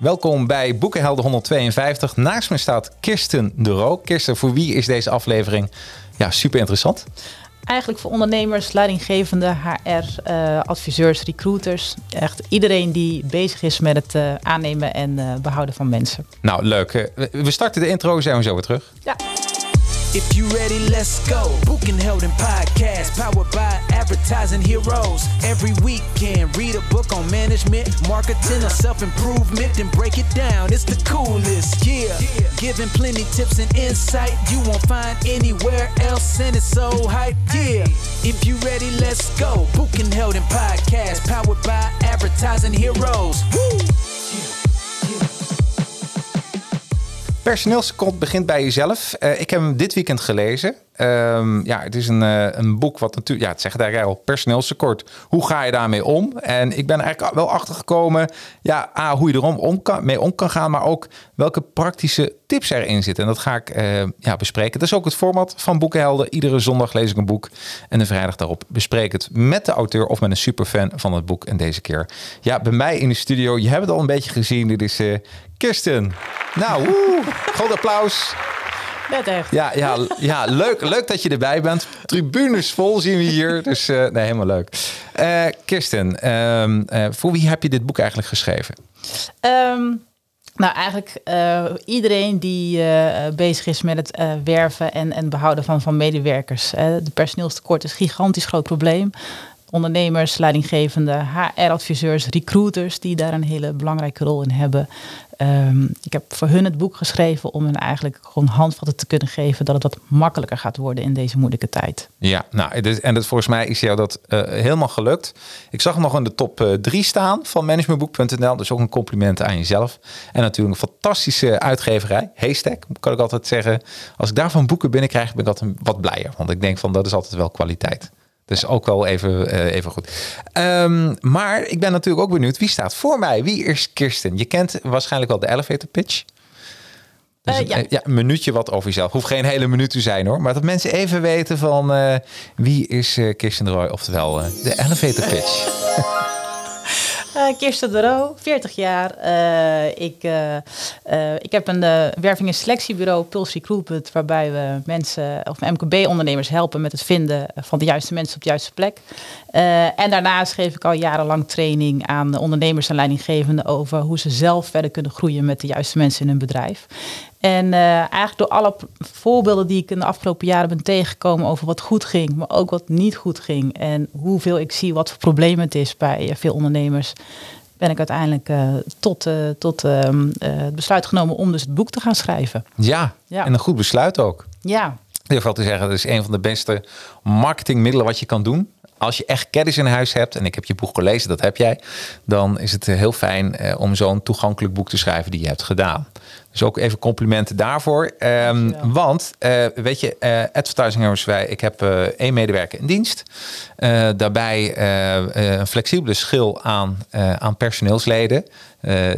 Welkom bij Boekenhelden 152. Naast me staat Kirsten de Roo. Kirsten, voor wie is deze aflevering ja, super interessant? Eigenlijk voor ondernemers, leidinggevende, HR, uh, adviseurs, recruiters. Echt iedereen die bezig is met het uh, aannemen en uh, behouden van mensen. Nou, leuk. We starten de intro, zijn we zo weer terug. Ja. If you ready, let's go. Book and held in podcast, powered by advertising heroes. Every weekend, read a book on management, marketing, or self improvement, then break it down. It's the coolest, yeah. Giving plenty tips and insight you won't find anywhere else, and it's so hype, yeah. If you ready, let's go. Book and held in podcast, powered by advertising heroes. Woo! Personeelstekort begint bij jezelf. Uh, ik heb hem dit weekend gelezen. Um, ja, het is een, uh, een boek wat natuurlijk, ja, het zegt daar al, personeelstekort. Hoe ga je daarmee om? En ik ben eigenlijk wel achtergekomen, ja, A, hoe je er om, kan, mee om kan gaan, maar ook welke praktische tips erin zitten. En dat ga ik uh, ja, bespreken. Dat is ook het format van Boekenhelden. Iedere zondag lees ik een boek en de vrijdag daarop bespreek ik het met de auteur of met een superfan van het boek. En deze keer, ja, bij mij in de studio, je hebt het al een beetje gezien, dit is uh, Kirsten. Nou, woe, groot applaus. Net echt. Ja, ja, ja leuk, leuk dat je erbij bent. Tribunes vol zien we hier. Dus uh, nee, helemaal leuk. Uh, Kirsten, uh, voor wie heb je dit boek eigenlijk geschreven? Um, nou, eigenlijk iedereen die bezig is met het werven en, en behouden van, van medewerkers. de personeelstekort is een gigantisch groot probleem ondernemers, leidinggevende, HR-adviseurs, recruiters die daar een hele belangrijke rol in hebben. Um, ik heb voor hun het boek geschreven om hen eigenlijk gewoon handvatten te kunnen geven dat het wat makkelijker gaat worden in deze moeilijke tijd. Ja, nou, en dat, volgens mij is jou dat uh, helemaal gelukt. Ik zag hem nog in de top 3 uh, staan van managementboek.nl. Dus ook een compliment aan jezelf. En natuurlijk een fantastische uitgeverij, Haystack, kan ik altijd zeggen. Als ik daarvan boeken binnenkrijg, ben ik altijd wat blijer. Want ik denk van dat is altijd wel kwaliteit. Dus ook wel even, uh, even goed. Um, maar ik ben natuurlijk ook benieuwd, wie staat voor mij? Wie is Kirsten? Je kent waarschijnlijk wel de elevator pitch. Dus uh, ja. ja. een minuutje wat over jezelf. Hoeft geen hele minuut te zijn hoor. Maar dat mensen even weten van uh, wie is Kirsten Roy, oftewel de elevator pitch. Uh, Kirsten de Roo, 40 jaar. Uh, ik, uh, ik heb een werving- en selectiebureau, Pulse Recruitment, waarbij we mensen of MKB-ondernemers helpen met het vinden van de juiste mensen op de juiste plek. en daarnaast geef ik al jarenlang training aan ondernemers en leidinggevenden over hoe ze zelf verder kunnen groeien met de juiste mensen in hun bedrijf. En uh, eigenlijk door alle voorbeelden die ik in de afgelopen jaren ben tegengekomen over wat goed ging, maar ook wat niet goed ging. En hoeveel ik zie wat voor problemen het is bij uh, veel ondernemers, ben ik uiteindelijk uh, tot, tot ehm, het besluit genomen om dus het boek te gaan schrijven. Ja, ja. en een goed besluit ook. Ja. In ieder geval te zeggen, dat is een van de beste marketingmiddelen wat je kan doen als je echt kennis in huis hebt, en ik heb je boek gelezen, dat heb jij, dan is het heel fijn eh, om zo'n toegankelijk boek te schrijven die je hebt gedaan. Dus ook even complimenten daarvoor. Um, want, uh, weet je, uh, advertising hebben wij, ik heb uh, één medewerker in dienst. daarbij een flexibele schil aan, aan personeelsleden.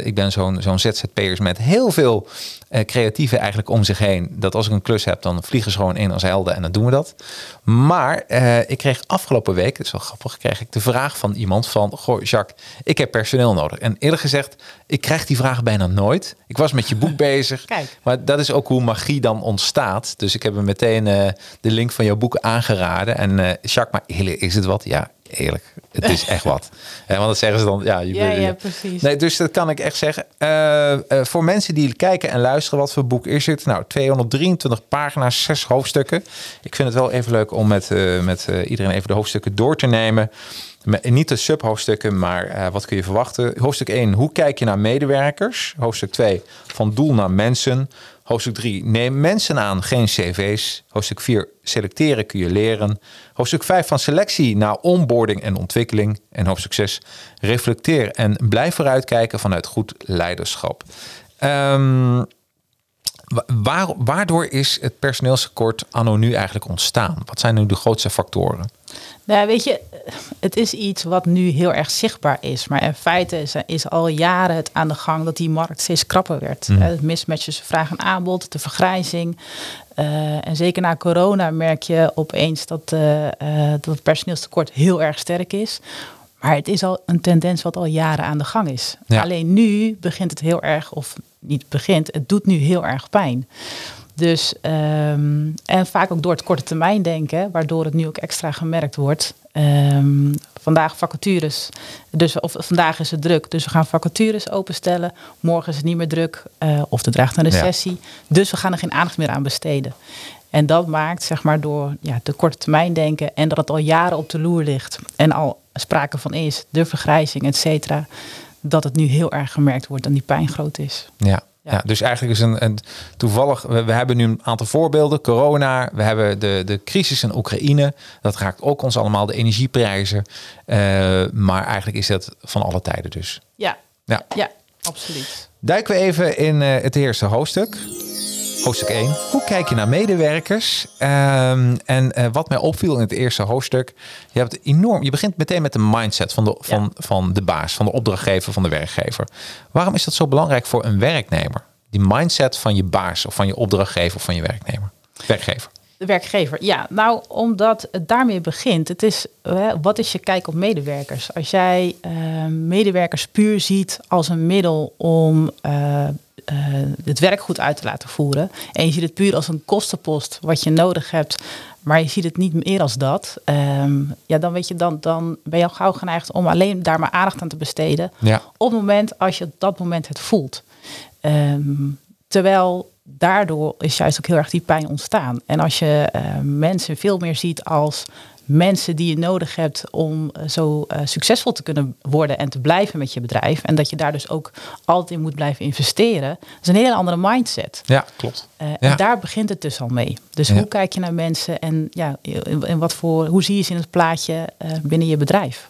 ik ben zo'n zo'n ZZP'ers met heel veel creatieven eigenlijk om zich heen. Dat als ik een klus heb, dan vliegen ze gewoon in als helden en dan doen we dat. Maar ik kreeg afgelopen week, dat is wel grappig, kreeg ik de vraag van iemand van... Goh, Jacques, ik heb personeel nodig. En eerlijk gezegd, ik krijg die vraag bijna nooit. Ik was met je boek bezig. Kijk. Maar dat is ook hoe magie dan ontstaat. Dus ik heb hem meteen uh, de link van jouw boek aangeraden. En uh, Jacques, maar is het wat? Ja, eerlijk. Het is echt wat. En want dat zeggen ze dan. Ja, je ja, ja, precies. Nee, dus dat kan ik echt zeggen. Uh, voor mensen die kijken en luisteren, wat voor boek is het? Nou, 223 pagina's, zes hoofdstukken. Ik vind het wel even leuk om met, met iedereen even de hoofdstukken door te nemen. Niet de subhoofdstukken, maar wat kun je verwachten? Hoofdstuk 1, hoe kijk je naar medewerkers? Hoofdstuk 2, van doel naar mensen. Hoofdstuk 3, neem mensen aan, geen cv's. Hoofdstuk 4, selecteren kun je leren. Hoofdstuk 5, van selectie naar onboarding en ontwikkeling. En hoofdstuk 6, reflecteer en blijf vooruitkijken vanuit goed leiderschap. Um, waar, waardoor is het personeelstekort anno nu eigenlijk ontstaan? Wat zijn nu de grootste factoren? Nou, weet je, het is iets wat nu heel erg zichtbaar is. Maar in feite is, is al jaren het aan de gang dat die markt steeds krapper werd. Mm. Het mismatch tussen vraag en aanbod, de vergrijzing. Uh, en zeker na corona merk je opeens dat, uh, uh, dat het personeelstekort heel erg sterk is. Maar het is al een tendens wat al jaren aan de gang is. Ja. Alleen nu begint het heel erg, of niet begint, het doet nu heel erg pijn. Dus, ehm, en vaak ook door het korte termijn denken, waardoor het nu ook extra gemerkt wordt. Ehm, vandaag vacatures, dus, of vandaag is het druk, dus we gaan vacatures openstellen. Morgen is het niet meer druk, eh, of er dreigt een Ja. recessie. Dus we gaan er geen aandacht meer aan besteden. En dat maakt, zeg maar, door ja, de korte termijn denken en dat het al jaren op de loer ligt en al sprake van is, de vergrijzing, et cetera, dat het nu heel erg gemerkt wordt en die pijn groot is. Ja. Ja. Ja. dus eigenlijk is een, een toevallig, we, we hebben nu een aantal voorbeelden. Corona, we hebben de, de crisis in Oekraïne. Dat raakt ook ons allemaal, de energieprijzen. Eh, maar eigenlijk is dat van alle tijden dus. Ja, Ja. ja absoluut. Duiken we even in eh, het eerste hoofdstuk. Hoofdstuk 1. Hoe kijk je naar medewerkers? Ehm, en eh, wat mij opviel in het eerste hoofdstuk. Je, hebt enorm, je begint meteen met de mindset van de, van, van de baas, van de opdrachtgever, van de werkgever. Waarom is dat zo belangrijk voor een werknemer? Die mindset van je baas of van je opdrachtgever of van je werknemer. Werkgever. De werkgever, ja. Nou, omdat het daarmee begint. Het is, hè, wat is je kijk op medewerkers? Als jij eh, medewerkers puur ziet als een middel om eh, eh, het werk goed uit te laten voeren. En je ziet het puur als een kostenpost wat je nodig hebt. Maar je ziet het niet meer als dat. ehm, ja, dan, weet je, dan, dan ben je al gauw geneigd om alleen daar maar aandacht aan te besteden. Ja. Op het moment als je op dat moment het voelt. Ehm, terwijl daardoor is juist ook heel erg die pijn ontstaan. En als je eh, mensen veel meer ziet als mensen die je nodig hebt om eh, zo eh, succesvol te kunnen worden en te blijven met je bedrijf. En dat je daar dus ook altijd in moet blijven investeren. Dat is een hele andere mindset. Ja, klopt. Eh, Ja. En daar begint het dus al mee. Dus Ja. hoe kijk je naar mensen en ja, in, wat voor, hoe zie je ze in het plaatje binnen je bedrijf?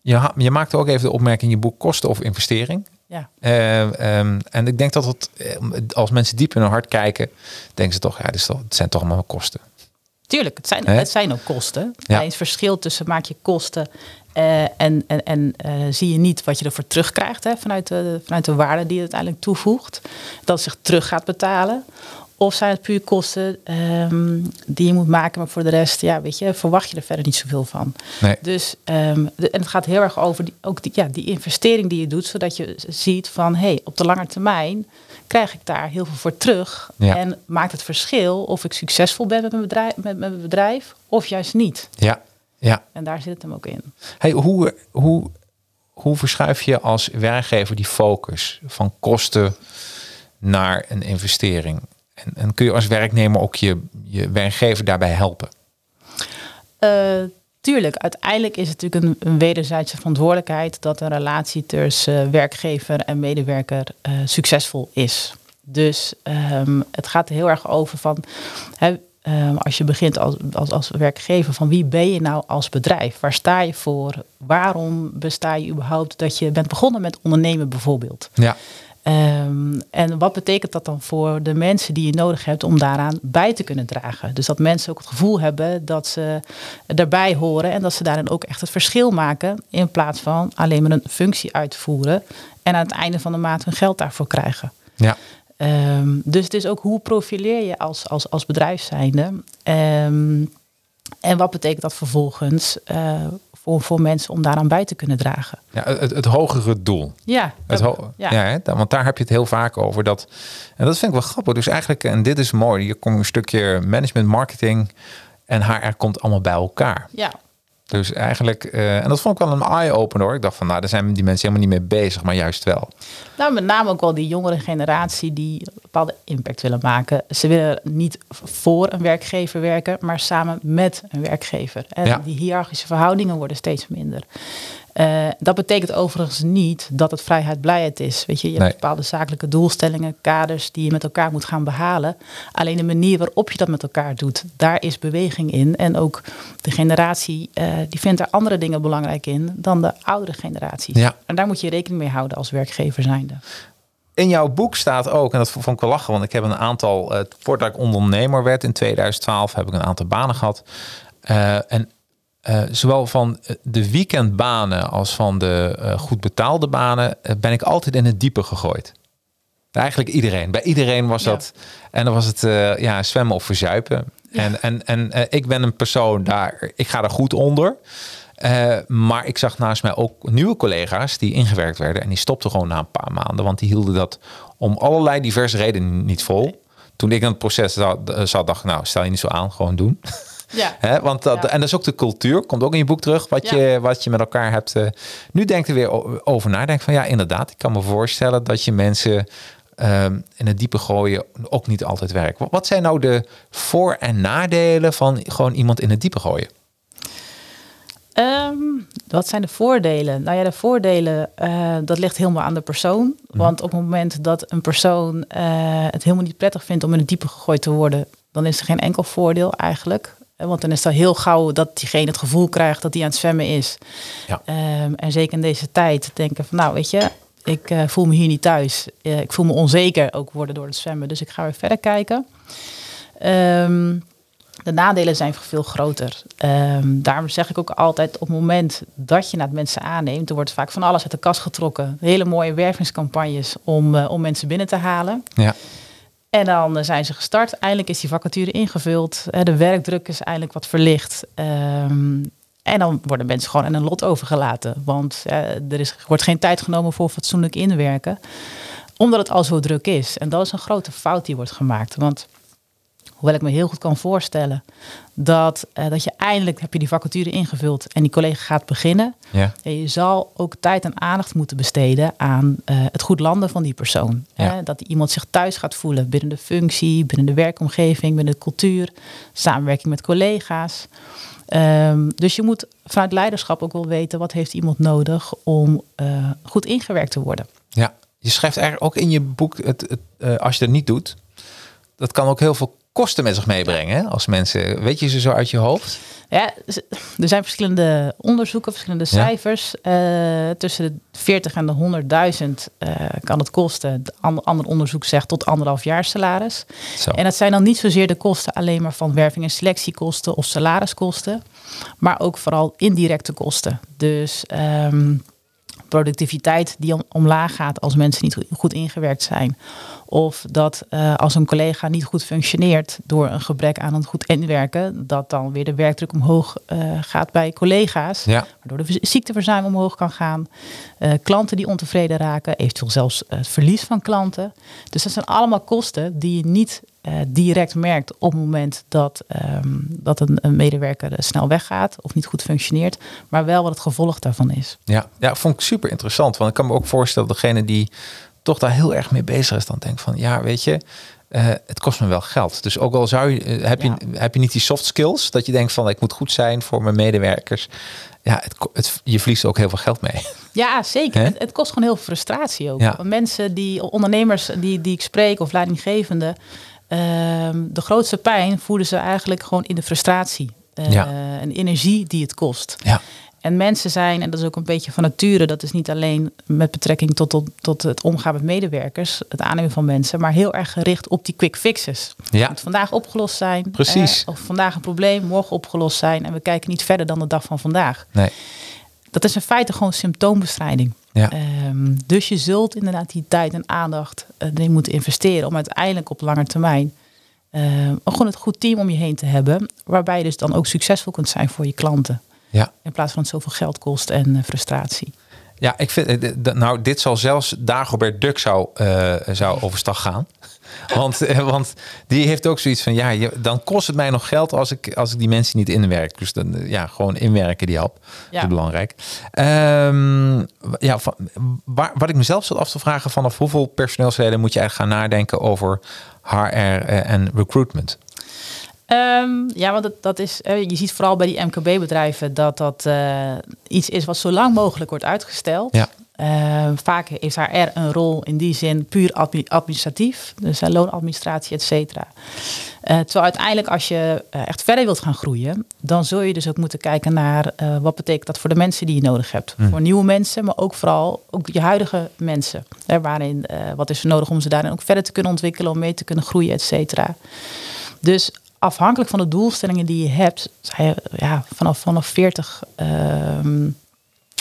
Je, je maakt ook even de opmerking in je boek kosten of investering. Ja. Eh, ehm, en ik denk dat het, als mensen diep in hun hart kijken, denken ze toch, ja, dit is toch, het zijn toch allemaal kosten. Tuurlijk, het zijn, het zijn ook kosten. Ja. Alleen het verschil tussen maak je kosten eh, en, en, en eh, zie je niet wat je ervoor terugkrijgt hè, vanuit, de, vanuit de waarde die je uiteindelijk toevoegt. Dat zich terug gaat betalen. Of zijn het puur kosten ehm, die je moet maken, maar voor de rest, ja, weet je, verwacht je er verder niet zoveel van. Nee. Dus ehm, de- en het gaat heel erg over die, ook die, ja, die investering die je doet, zodat je ziet van hé, hey, op de lange termijn krijg ik daar heel veel voor terug. Ja. En maakt het verschil of ik succesvol ben met mijn bedrijf, met, met mijn bedrijf of juist niet. Ja, ja. En daar zit het hem ook in. Hey, hoe, hoe, hoe verschuif je als werkgever die focus van kosten naar een investering? En, en kun je als werknemer ook je, je werkgever daarbij helpen? Eh, tuurlijk, uiteindelijk is het natuurlijk een, wederzijdse verantwoordelijkheid dat een relatie tussen eh, werkgever en medewerker eh, succesvol is. Dus ehm, het gaat er heel erg over van, ehm, als je begint als, als, als werkgever, van wie ben je nou als bedrijf? Waar sta je voor? Waarom besta je überhaupt dat je bent begonnen met ondernemen bijvoorbeeld? Ja, Ehm, en wat betekent dat dan voor de mensen die je nodig hebt om daaraan bij te kunnen dragen? Dus dat mensen ook het gevoel hebben dat ze erbij horen en dat ze daarin ook echt het verschil maken. In plaats van alleen maar een functie uitvoeren en aan het einde van de maand hun geld daarvoor krijgen. ja, Ehm, dus het is ook hoe profileer je als, als, als bedrijf zijnde. Ehm, en wat betekent dat vervolgens eh, voor, voor mensen om daaraan bij te kunnen dragen? ja het, het hogere doel. Ja, Het ho- ja. hè, want daar heb je het heel vaak over. Dat, en dat vind ik wel grappig. Dus eigenlijk, en dit is mooi, hier komt een stukje management, marketing en HR komt allemaal bij elkaar. ja, Dus eigenlijk, eh, en dat vond ik wel een eye-opener hoor. Ik dacht van, nou, daar zijn die mensen helemaal niet mee bezig, maar juist wel. Nou, met name ook wel die jongere generatie die een bepaalde impact willen maken. Ze willen niet voor een werkgever werken, maar samen met een werkgever. En Ja. die hiërarchische verhoudingen worden steeds minder. Eh, dat betekent overigens niet dat het vrijheid blijheid is. Weet je, je Nee. hebt bepaalde zakelijke doelstellingen, kaders die je met elkaar moet gaan behalen. Alleen de manier waarop je dat met elkaar doet, daar is beweging in. En ook de generatie eh, die vindt er andere dingen belangrijk in dan de oudere generaties. Ja. En daar moet je rekening mee houden als werkgever zijnde. In jouw boek staat ook, en dat vond ik wel lachen, want ik heb een aantal, eh, voordat ik ondernemer werd in 2012, heb ik een aantal banen gehad. Eh, en eh, zowel van eh, de weekendbanen als van de eh, goed betaalde banen ben ik altijd in het diepe gegooid. Eigenlijk iedereen. Bij iedereen was Ja. dat. En dan was het ja, zwemmen of verzuipen. Ja. En, en, en ik ben een persoon daar, ik ga er goed onder. Maar ik zag naast mij ook nieuwe collega's die ingewerkt werden. En die stopten gewoon na een paar maanden. Want die hielden dat om allerlei diverse redenen niet vol. Toen ik aan het proces zat, zat dacht ik, nou, stel je niet zo aan, gewoon doen. Ja. Hè? Want dat, Ja. En dat is ook de cultuur, komt ook in je boek terug, wat, Ja. je, wat je met elkaar hebt. eh, nu denk er weer over na. Denk van ja, inderdaad, ik kan me voorstellen dat je mensen ehm, in het diepe gooien ook niet altijd werkt. Wat- Wat zijn nou de voor- en nadelen van gewoon iemand in het diepe gooien? Ehm, wat zijn de voordelen? Nou ja, de voordelen, eh, dat ligt helemaal aan de persoon. Want op het moment dat een persoon eh, het helemaal niet prettig vindt om in het diepe gegooid te worden, dan is er geen enkel voordeel eigenlijk. Eh, Want dan is het al heel gauw dat diegene het gevoel krijgt dat hij aan het zwemmen is. Ja. Ehm, en zeker in deze tijd denken van, nou weet je, ik eh, voel me hier niet thuis. Eh, ik voel me onzeker ook worden door het zwemmen. Dus ik ga weer verder kijken. Ehm, de nadelen zijn veel groter. Ehm, daarom zeg ik ook altijd op het moment dat je naar het mensen aanneemt, er wordt vaak van alles uit de kast getrokken. Hele mooie wervingscampagnes om, om mensen binnen te halen. Ja, En dan eh, zijn ze gestart. Eindelijk is die vacature ingevuld. Eh, De werkdruk is eindelijk wat verlicht. Ehm, en dan worden mensen gewoon aan een lot overgelaten. Want eh, er is, wordt geen tijd genomen voor fatsoenlijk inwerken. Omdat het al zo druk is. En dat is een grote fout die wordt gemaakt. Want hoewel ik me heel goed kan voorstellen dat, eh, dat je eindelijk heb je die vacature ingevuld en die collega gaat beginnen. ja, Ja, je zal ook tijd en aandacht moeten besteden aan eh, het goed landen van die persoon. Ja. Hè? Dat iemand zich thuis gaat voelen binnen de functie, binnen de werkomgeving, binnen de cultuur, samenwerking met collega's. Ehm, dus je moet vanuit leiderschap ook wel weten wat heeft iemand nodig om eh, goed ingewerkt te worden. ja. Je schrijft eigenlijk ook in je boek, het, het, eh, als je dat niet doet, dat kan ook heel veel kosten met zich meebrengen. Hè? Als mensen, weet je ze zo uit je hoofd? Ja, er zijn verschillende onderzoeken, verschillende Ja. cijfers. Eh, tussen de 40 en de 100.000 eh, kan het kosten. De ander, ander onderzoek zegt tot anderhalf jaar salaris. Zo. En dat zijn dan niet zozeer de kosten alleen maar van werving- en selectiekosten of salariskosten. Maar ook vooral indirecte kosten. Dus ehm, productiviteit die om- omlaag gaat als mensen niet goed ingewerkt zijn. Of dat eh, als een collega niet goed functioneert door een gebrek aan een goed inwerken, dat dan weer de werkdruk omhoog eh, gaat bij collega's. Ja, Waardoor de ziekteverzuim omhoog kan gaan. Eh, klanten die ontevreden raken, eventueel zelfs het verlies van klanten. Dus dat zijn allemaal kosten die je niet direct merkt op het moment dat, ehm, dat een, een medewerker snel weggaat of niet goed functioneert, maar wel wat het gevolg daarvan is. ja, ja, vond ik super interessant. Want ik kan me ook voorstellen, degene die toch daar heel erg mee bezig is, dan denkt van, ja, weet je, eh, het kost me wel geld. Dus ook al zou je, eh, heb, Ja. je, heb je niet die soft skills, dat je denkt van, ik moet goed zijn voor mijn medewerkers. Ja, het, je verliest ook heel veel geld mee. Ja, zeker. Het, het kost gewoon heel veel frustratie ook. Ja. Mensen die, ondernemers die, die ik spreek of leidinggevenden, ehm, de grootste pijn voelen ze eigenlijk gewoon in de frustratie. eh, Ja. En energie die het kost. Ja, En mensen zijn, en dat is ook een beetje van nature, dat is niet alleen met betrekking tot, tot, tot het omgaan met medewerkers, het aannemen van mensen, maar heel erg gericht op die quick fixes. ja, Het moet vandaag opgelost zijn. Precies. eh, of vandaag een probleem, morgen opgelost zijn. En we kijken niet verder dan de dag van vandaag. nee, Dat is in feite gewoon symptoombestrijding. ja, Ehm, dus je zult inderdaad die tijd en aandacht eh, erin moeten investeren om uiteindelijk op lange termijn ehm, gewoon het goed team om je heen te hebben, waarbij je dus dan ook succesvol kunt zijn voor je klanten. Ja. In plaats van het zoveel geld kost en eh, frustratie. Ja, ik vind, eh, nou, dit zal zelfs Dagobert Duck zou, eh, zou overstag gaan. Want, want die heeft ook zoiets van, ja, je, dan kost het mij nog geld als ik, als ik die mensen niet inwerk. Dus dan, ja, gewoon inwerken die. Dat Ja. is belangrijk. Ehm, ja, van, waar, wat ik mezelf zat af te vragen, vanaf hoeveel personeelsleden moet je eigenlijk gaan nadenken over HR en recruitment? Ehm, ja, want dat, dat is, eh, je ziet vooral bij die MKB-bedrijven dat dat eh, iets is wat zo lang mogelijk wordt uitgesteld. Ja. Eh, vaak is HR een rol in die zin puur admi- administratief, dus uh, loonadministratie, et cetera. Eh, terwijl uiteindelijk als je eh, echt verder wilt gaan groeien, dan zul je dus ook moeten kijken naar eh, wat betekent dat voor de mensen die je nodig hebt. Voor nieuwe mensen, maar ook vooral ook je huidige mensen. Hè, waarin, eh, wat is er nodig om ze daarin ook verder te kunnen ontwikkelen, om mee te kunnen groeien, et cetera. Dus afhankelijk van de doelstellingen die je hebt, ja, vanaf, vanaf 40, ehm,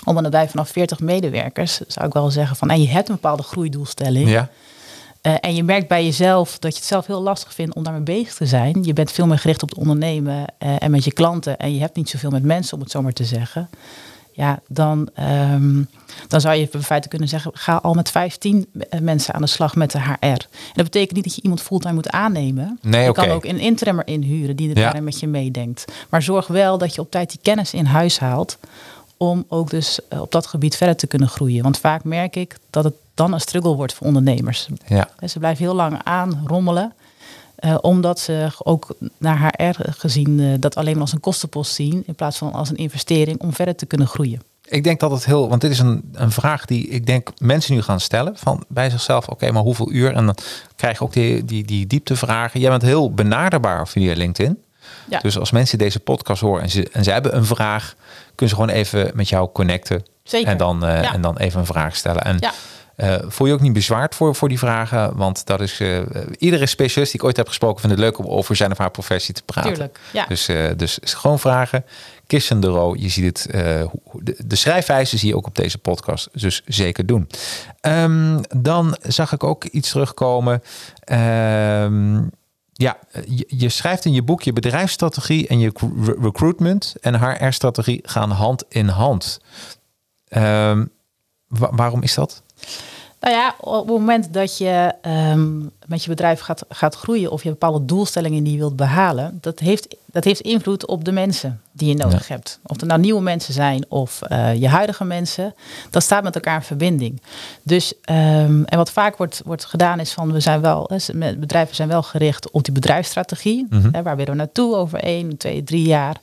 om en nabij vanaf 40 medewerkers, zou ik wel zeggen van, en je hebt een bepaalde groeidoelstelling. Ja, Eh, en je merkt bij jezelf dat je het zelf heel lastig vindt om daarmee bezig te zijn. Je bent veel meer gericht op het ondernemen eh, en met je klanten. En je hebt niet zoveel met mensen, om het zo maar te zeggen. Ja, dan, ehm, dan zou je in feite kunnen zeggen: ga al met 15 mensen aan de slag met de HR. En dat betekent niet dat je iemand fulltime moet aannemen. Nee, je kan ook een interimmer inhuren die er Ja. daarin met je meedenkt. Maar zorg wel dat je op tijd die kennis in huis haalt. Om ook dus eh, op dat gebied verder te kunnen groeien. Want vaak merk ik dat het dan een struggle wordt voor ondernemers. Ja. Ze blijven heel lang aanrommelen. Eh, omdat ze ook naar HR gezien eh, dat alleen maar als een kostenpost zien. In plaats van als een investering om verder te kunnen groeien. Ik denk dat het heel, want dit is een, een vraag die ik denk mensen nu gaan stellen van bij zichzelf. Oké, maar hoeveel uur? En dan krijg je ook die, die, die dieptevragen. Jij bent heel benaderbaar via LinkedIn. Ja. Dus als mensen deze podcast horen en ze, en ze hebben een vraag, kunnen ze gewoon even met jou connecten. Zeker. En dan, eh, Ja. en dan even een vraag stellen. En Ja. Eh, voel je ook niet bezwaard voor, voor die vragen? Want dat is eh, iedere specialist die ik ooit heb gesproken, vindt het leuk om over zijn of haar professie te praten. Tuurlijk, ja. Dus, eh, dus gewoon vragen. Kirsten de je ziet het. de, de schrijfwijze zie je ook op deze podcast. Dus zeker doen. Ehm, dan zag ik ook iets terugkomen. Ehm, ja, je, je schrijft in je boek je bedrijfsstrategie en je re- recruitment en HR-strategie gaan hand in hand. Ehm, wa- waarom is dat? Nou ja, op het moment dat je ehm, met je bedrijf gaat, gaat groeien of je bepaalde doelstellingen die je wilt behalen, dat heeft, dat heeft invloed op de mensen die je nodig hebt. Of er nou nieuwe mensen zijn of eh, je huidige mensen, dat staat met elkaar in verbinding. Dus, ehm, en wat vaak wordt, wordt gedaan is van, we zijn wel, met- bedrijven zijn wel gericht op die bedrijfsstrategie. Hè, waar willen we naartoe over één, twee, drie jaar.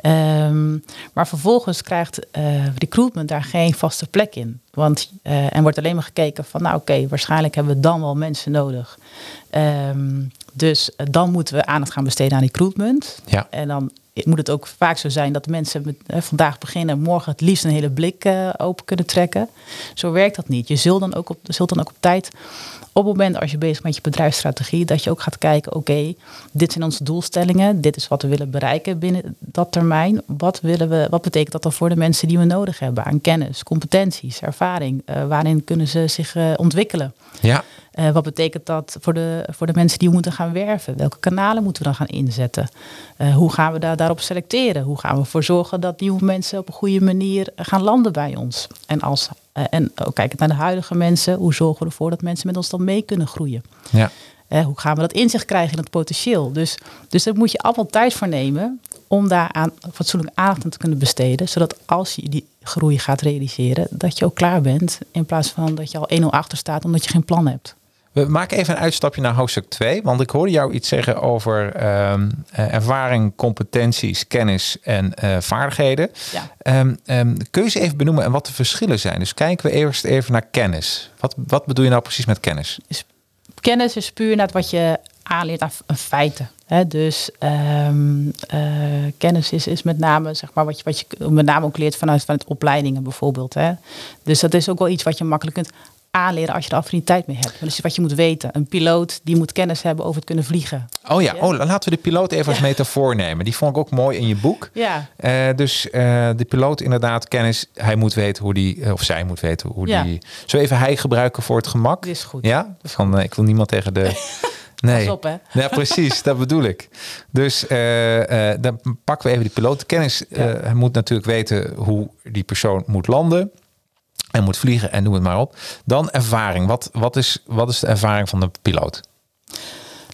Ehm, maar vervolgens krijgt eh, recruitment daar geen vaste plek in. Want eh en wordt alleen maar gekeken van, nou oké, waarschijnlijk hebben we dan wel mensen nodig. Ehm, dus eh, dan moeten we aandacht gaan besteden aan recruitment. Ja. En dan moet het ook vaak zo zijn dat mensen met, eh, vandaag beginnen, morgen het liefst een hele blik eh, open kunnen trekken. Zo werkt dat niet. Je zult dan ook op, zult dan ook op tijd, op het moment als je bezig bent met je bedrijfsstrategie, dat je ook gaat kijken, oké, dit zijn onze doelstellingen, dit is wat we willen bereiken binnen dat termijn. Wat, willen we, wat betekent dat dan voor de mensen die we nodig hebben aan kennis, competenties, ervaring? Eh, waarin kunnen ze zich ontwikkelen? Ja, Eh, wat betekent dat voor de, voor de mensen die we moeten gaan werven? Welke kanalen moeten we dan gaan inzetten? Eh, hoe gaan we daar, daarop selecteren? Hoe gaan we ervoor zorgen dat nieuwe mensen op een goede manier gaan landen bij ons? En, als, eh, en ook kijkend naar de huidige mensen, hoe zorgen we ervoor dat mensen met ons dan mee kunnen groeien? ja. Hoe gaan we dat inzicht krijgen in het potentieel? Dus, dus daar moet je allemaal tijd voor nemen om daar aan fatsoenlijk aandacht aan te kunnen besteden. Zodat als je die groei gaat realiseren, dat je ook klaar bent. In plaats van dat je al 1-0 achter staat omdat je geen plan hebt. We maken even een uitstapje naar hoofdstuk 2. Want ik hoorde jou iets zeggen over ehm, eh, ervaring, competenties, kennis en eh, vaardigheden. Ja. Ehm, ehm, kun je ze even benoemen en wat de verschillen zijn? Dus kijken we eerst even naar kennis. Wat, wat bedoel je nou precies met kennis? Kennis is puur naar wat je aanleert aan, feiten. Dus eh, kennis is, is met name zeg maar, wat je, wat je met name ook leert vanuit, vanuit opleidingen bijvoorbeeld. Hè? Dus dat is ook wel iets wat je makkelijk kunt aanleren als je er affiniteit mee hebt. Dat is wat je moet weten. Een piloot die moet kennis hebben over het kunnen vliegen. Oh ja, oh, laten we de piloot even als metafoor nemen. Die vond ik ook mooi in je boek. Ja, Eh, dus eh, de piloot inderdaad kennis. Hij moet weten hoe die, eh, of zij moet weten hoe Ja. die... Zo even hij gebruiken voor het gemak. Dit is goed. Ja, van eh, ik wil niemand tegen de... Nee. Pas op, hè. Ja, precies, dat bedoel ik. Dus dan pakken we even die piloot. Kennis, eh, hij moet natuurlijk weten hoe die persoon moet landen. En moet vliegen en noem het maar op. Dan ervaring. Wat, wat, is, wat is de ervaring van de piloot?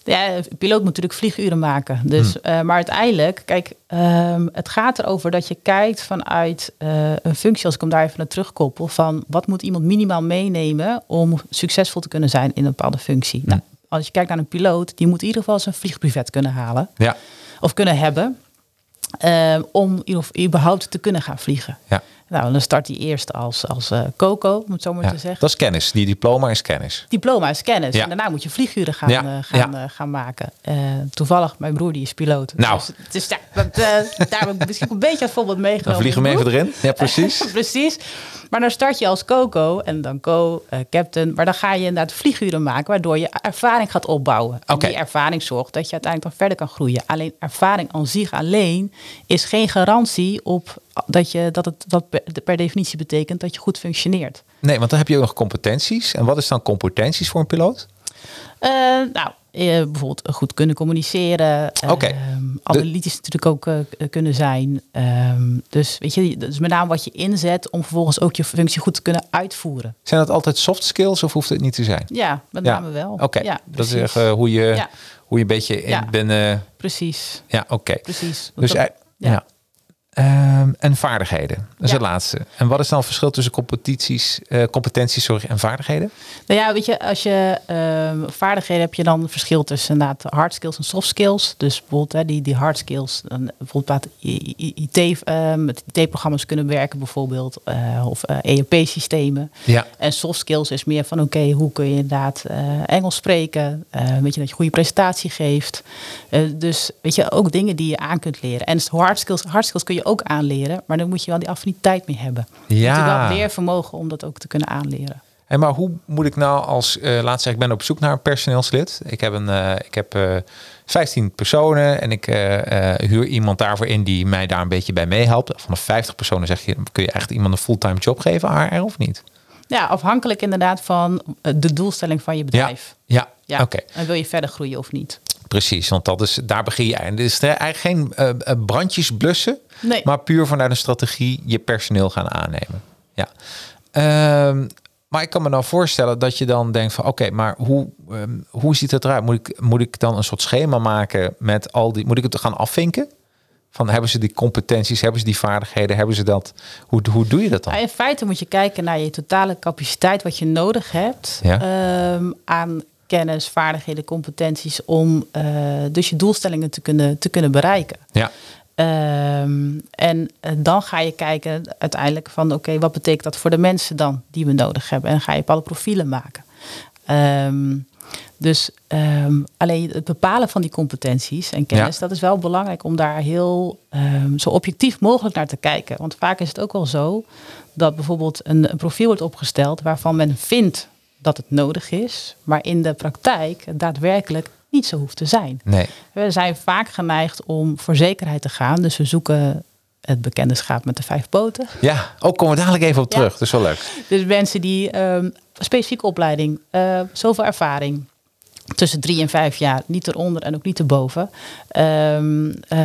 Ja, een piloot moet natuurlijk vlieguren maken. Dus, eh, maar uiteindelijk, kijk, ehm, het gaat erover dat je kijkt vanuit eh, een functie, als ik hem daar even naar terugkoppel, van wat moet iemand minimaal meenemen om succesvol te kunnen zijn in een bepaalde functie. Nou, als je kijkt naar een piloot, die moet in ieder geval zijn vliegprivet kunnen halen Ja, of kunnen hebben, ehm, om überhaupt te kunnen gaan vliegen. ja. Nou, dan start hij eerst als, als eh, Coco, om het zo maar ja. te zeggen. Dat is kennis. Die diploma is kennis. Diploma is kennis. Ja. En daarna moet je vlieguren gaan, Ja, eh, gaan, eh, gaan maken. Toevallig, mijn broer die is piloot. Nou. Dus, dus daar, daar heb ik misschien een beetje als voorbeeld meegenomen. Dan vliegen we even erin. Ja, precies. Precies. Maar dan start je als Coco en dan Co, eh, captain. Maar dan ga je inderdaad vlieguren maken, waardoor je ervaring gaat opbouwen. En die ervaring zorgt dat je uiteindelijk dan verder kan groeien. Alleen ervaring aan zich alleen is geen garantie op dat, je, dat het dat per, per definitie betekent dat je goed functioneert. Nee, want dan heb je ook nog competenties. En wat is dan competenties voor een piloot? Eh, nou, eh, bijvoorbeeld goed kunnen communiceren. Oké. Ehm, analytisch natuurlijk ook eh, kunnen zijn. Ehm, dus weet je, dat is met name wat je inzet om vervolgens ook je functie goed te kunnen uitvoeren. Zijn dat altijd soft skills of hoeft het niet te zijn? Ja, met Ja. name wel. Oké, ja, dat is precies. echt, eh, hoe, je, Ja. hoe je een beetje in Ja. binnen... Precies, Ja, oké. precies. Dus Dat- ei- ja. ja. Ehm, en vaardigheden, dat is Ja. het laatste. En wat is dan het verschil tussen competities, eh, competenties sorry, en vaardigheden? Nou ja, weet je, als je ehm, vaardigheden heb je dan verschil tussen inderdaad hard skills en soft skills. Dus bijvoorbeeld hè, die, die hard skills, dan bijvoorbeeld IT, eh, met IT-programma's kunnen werken bijvoorbeeld, eh, of ERP-systemen. Ja, En soft skills is meer van oké, hoe kun je inderdaad eh, Engels spreken? Eh, weet je dat je goede presentatie geeft. Eh, dus weet je, ook dingen die je aan kunt leren. En hard skills, hard skills kun je ook aanleren, maar dan moet je wel die affiniteit mee hebben. Je Ja. hebt wel leervermogen om dat ook te kunnen aanleren. En maar hoe moet ik nou als, eh laat zeggen, ik ben op zoek naar een personeelslid. Ik heb, een, eh, ik heb eh 15 personen en ik huur iemand daarvoor in die mij daar een beetje bij meehelpt. Vanaf 50 personen zeg je, kun je echt iemand een fulltime job geven, HR of niet? Ja, afhankelijk inderdaad van de doelstelling van je bedrijf. Ja, Ja. oké. En wil je verder groeien of niet? Precies, want dat is, daar begin je. Het is eigenlijk geen eh, brandjes blussen, Nee. maar puur vanuit een strategie je personeel gaan aannemen. Ja. Ehm, maar ik kan me nou voorstellen dat je dan denkt van oké, maar hoe, ehm, hoe ziet het eruit? Moet ik, moet ik dan een soort schema maken met al die, moet ik het gaan afvinken? Van hebben ze die competenties, hebben ze die vaardigheden, hebben ze dat? Hoe, hoe doe je dat dan? In feite moet je kijken naar je totale capaciteit, wat je nodig hebt Ja. ehm, aan kennis, vaardigheden, competenties om eh, dus je doelstellingen te kunnen, te kunnen bereiken. Ja, Ehm, en eh, dan ga je kijken uiteindelijk van oké, wat betekent dat voor de mensen dan die we nodig hebben? En ga je bepaalde profielen maken. Ehm, dus ehm, alleen het bepalen van die competenties en kennis, Ja. dat is wel belangrijk om daar heel zo objectief mogelijk naar te kijken. Want vaak is het ook wel zo dat bijvoorbeeld een, een profiel wordt opgesteld waarvan men vindt dat het nodig is, maar in de praktijk daadwerkelijk niet zo hoeft te zijn. nee. We zijn vaak geneigd om voor zekerheid te gaan. Dus we zoeken het bekende schaap met de vijf poten. Ja, ook komen we dadelijk even op Ja. terug. Dat is wel leuk. Dus mensen die ehm specifieke opleiding, eh, zoveel ervaring. Tussen drie en vijf jaar, niet eronder en ook niet erboven. Ehm, eh,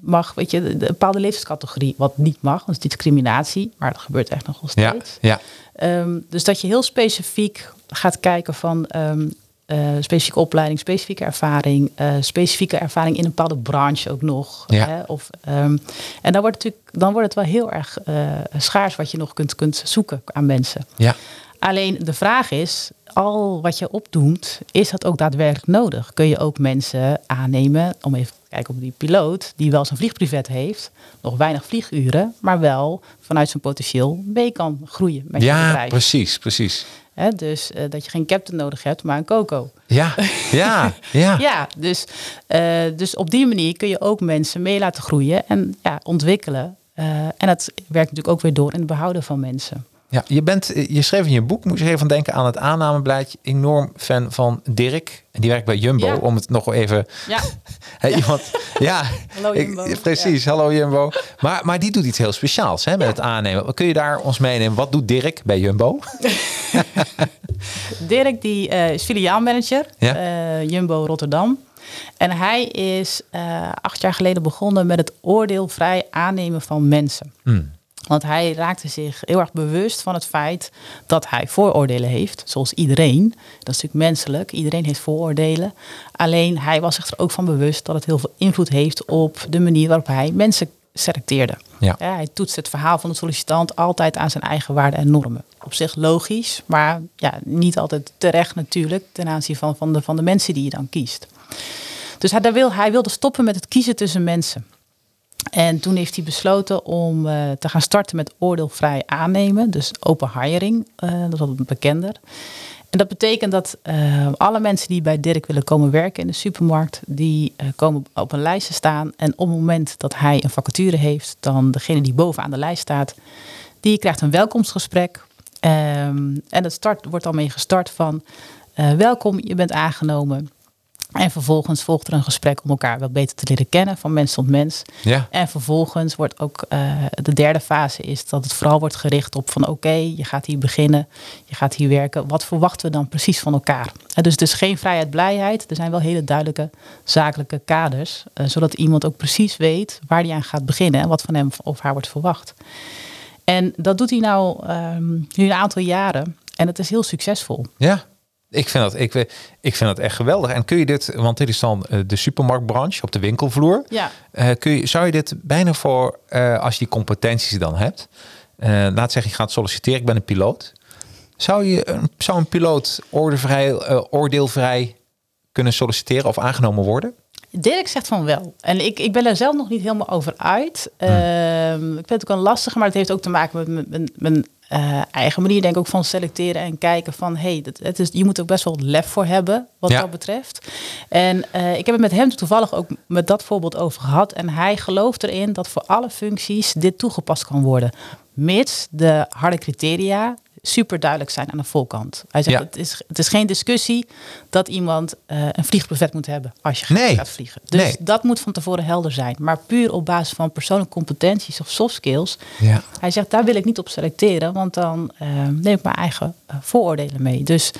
mag, weet je, de bepaalde leeftijdscategorie, wat niet mag, dat is discriminatie, maar dat gebeurt echt nog wel Ja, steeds. ja, Ehm, dus dat je heel specifiek gaat kijken van ehm, eh, specifieke opleiding, specifieke ervaring, eh, specifieke ervaring in een bepaalde branche ook nog. Ja. Hè? Of, ehm, en dan wordt, het natuurlijk, dan wordt het wel heel erg eh, schaars wat je nog kunt, kunt zoeken aan mensen. ja. Alleen de vraag is, al wat je opdoemt, is dat ook daadwerkelijk nodig? Kun je ook mensen aannemen, om even te kijken op die piloot, die wel zijn vliegprivet heeft, nog weinig vlieguren, maar wel vanuit zijn potentieel mee kan groeien met Ja, bedrijf. precies, precies. Hè, dus eh, dat je geen captain nodig hebt, maar een coco. Ja, ja, ja. Ja, dus, eh, dus op die manier kun je ook mensen mee laten groeien en ja, ontwikkelen. Eh, en dat werkt natuurlijk ook weer door in het behouden van mensen. Ja, je, bent, je schreef in je boek, moet je even denken aan het aannamebeleid. Enorm fan van Dirk. En die werkt bij Jumbo. Ja. Om het nog wel even. Ja, Hè, iemand, ja, Hallo ik- Jumbo. precies. Hallo Jumbo. Maar, maar die doet iets heel speciaals hè, met het aannemen. Kun je daar ons meenemen? Wat doet Dirk bij Jumbo? Dirk die, eh, is filiaalmanager, Ja. eh, Jumbo Rotterdam. En hij is eh, acht jaar geleden begonnen met het oordeelvrij aannemen van mensen. Hmm. Want hij raakte zich heel erg bewust van het feit dat hij vooroordelen heeft, zoals iedereen. Dat is natuurlijk menselijk, iedereen heeft vooroordelen. Alleen hij was zich er ook van bewust dat het heel veel invloed heeft op de manier waarop hij mensen selecteerde. Ja. hij toetst het verhaal van de sollicitant altijd aan zijn eigen waarden en normen. Op zich logisch, maar ja, niet altijd terecht natuurlijk ten aanzien van, van, de, van de mensen die je dan kiest. Dus hij, daar wil, hij wilde stoppen met het kiezen tussen mensen. En toen heeft hij besloten om eh, te gaan starten met oordeelvrij aannemen. Dus open hiring, eh, dat is wat bekender. En dat betekent dat eh, alle mensen die bij Dirk willen komen werken in de supermarkt, die komen op een lijst te staan. En op het moment dat hij een vacature heeft, dan degene die bovenaan de lijst staat, die krijgt een welkomstgesprek. Ehm, en dat start, wordt dan mee gestart van welkom, je bent aangenomen. En vervolgens volgt er een gesprek om elkaar wat beter te leren kennen, van mens tot mens. Ja. En vervolgens wordt ook uh, de derde fase is dat het vooral wordt gericht op van oké, je gaat hier beginnen, je gaat hier werken. Wat verwachten we dan precies van elkaar? Uh, dus dus geen vrijheid, blijheid. Er zijn wel hele duidelijke zakelijke kaders, uh, zodat iemand ook precies weet waar hij aan gaat beginnen en wat van hem of haar wordt verwacht. En dat doet hij nou um, nu een aantal jaren en het is heel succesvol. Ja. Ik vind, dat, ik, ik vind dat echt geweldig. En kun je dit, want dit is dan uh, de supermarktbranche op de winkelvloer. Ja. Uh, kun je, zou je dit bijna voor, uh, als je die competenties dan hebt, laat zeggen je gaat solliciteren, ik ben een piloot. Zou, je, een, zou een piloot ordevrij, oordeelvrij kunnen solliciteren of aangenomen worden? Dirk zegt van wel. En ik, ik ben er zelf nog niet helemaal over uit. Uh, ik vind het ook een lastige, maar het heeft ook te maken met mijn, mijn, mijn uh, eigen manier, denk ik ook van selecteren en kijken van hey, dat, het is, je moet ook best wel lef voor hebben wat ja. dat betreft. En uh, ik heb het met hem toevallig ook met dat voorbeeld over gehad. En hij gelooft erin dat voor alle functies dit toegepast kan worden. Mits de harde criteria super duidelijk zijn aan de voorkant. Hij zegt, Ja. het, is, het is geen discussie dat iemand eh, een vliegbuffet moet hebben als je gaat, Nee. gaat vliegen. Dus Nee. dat moet van tevoren helder zijn. Maar puur op basis van persoonlijke competenties of soft skills. Ja. Hij zegt, daar wil ik niet op selecteren, want dan eh, neem ik mijn eigen eh, vooroordelen mee. Dus,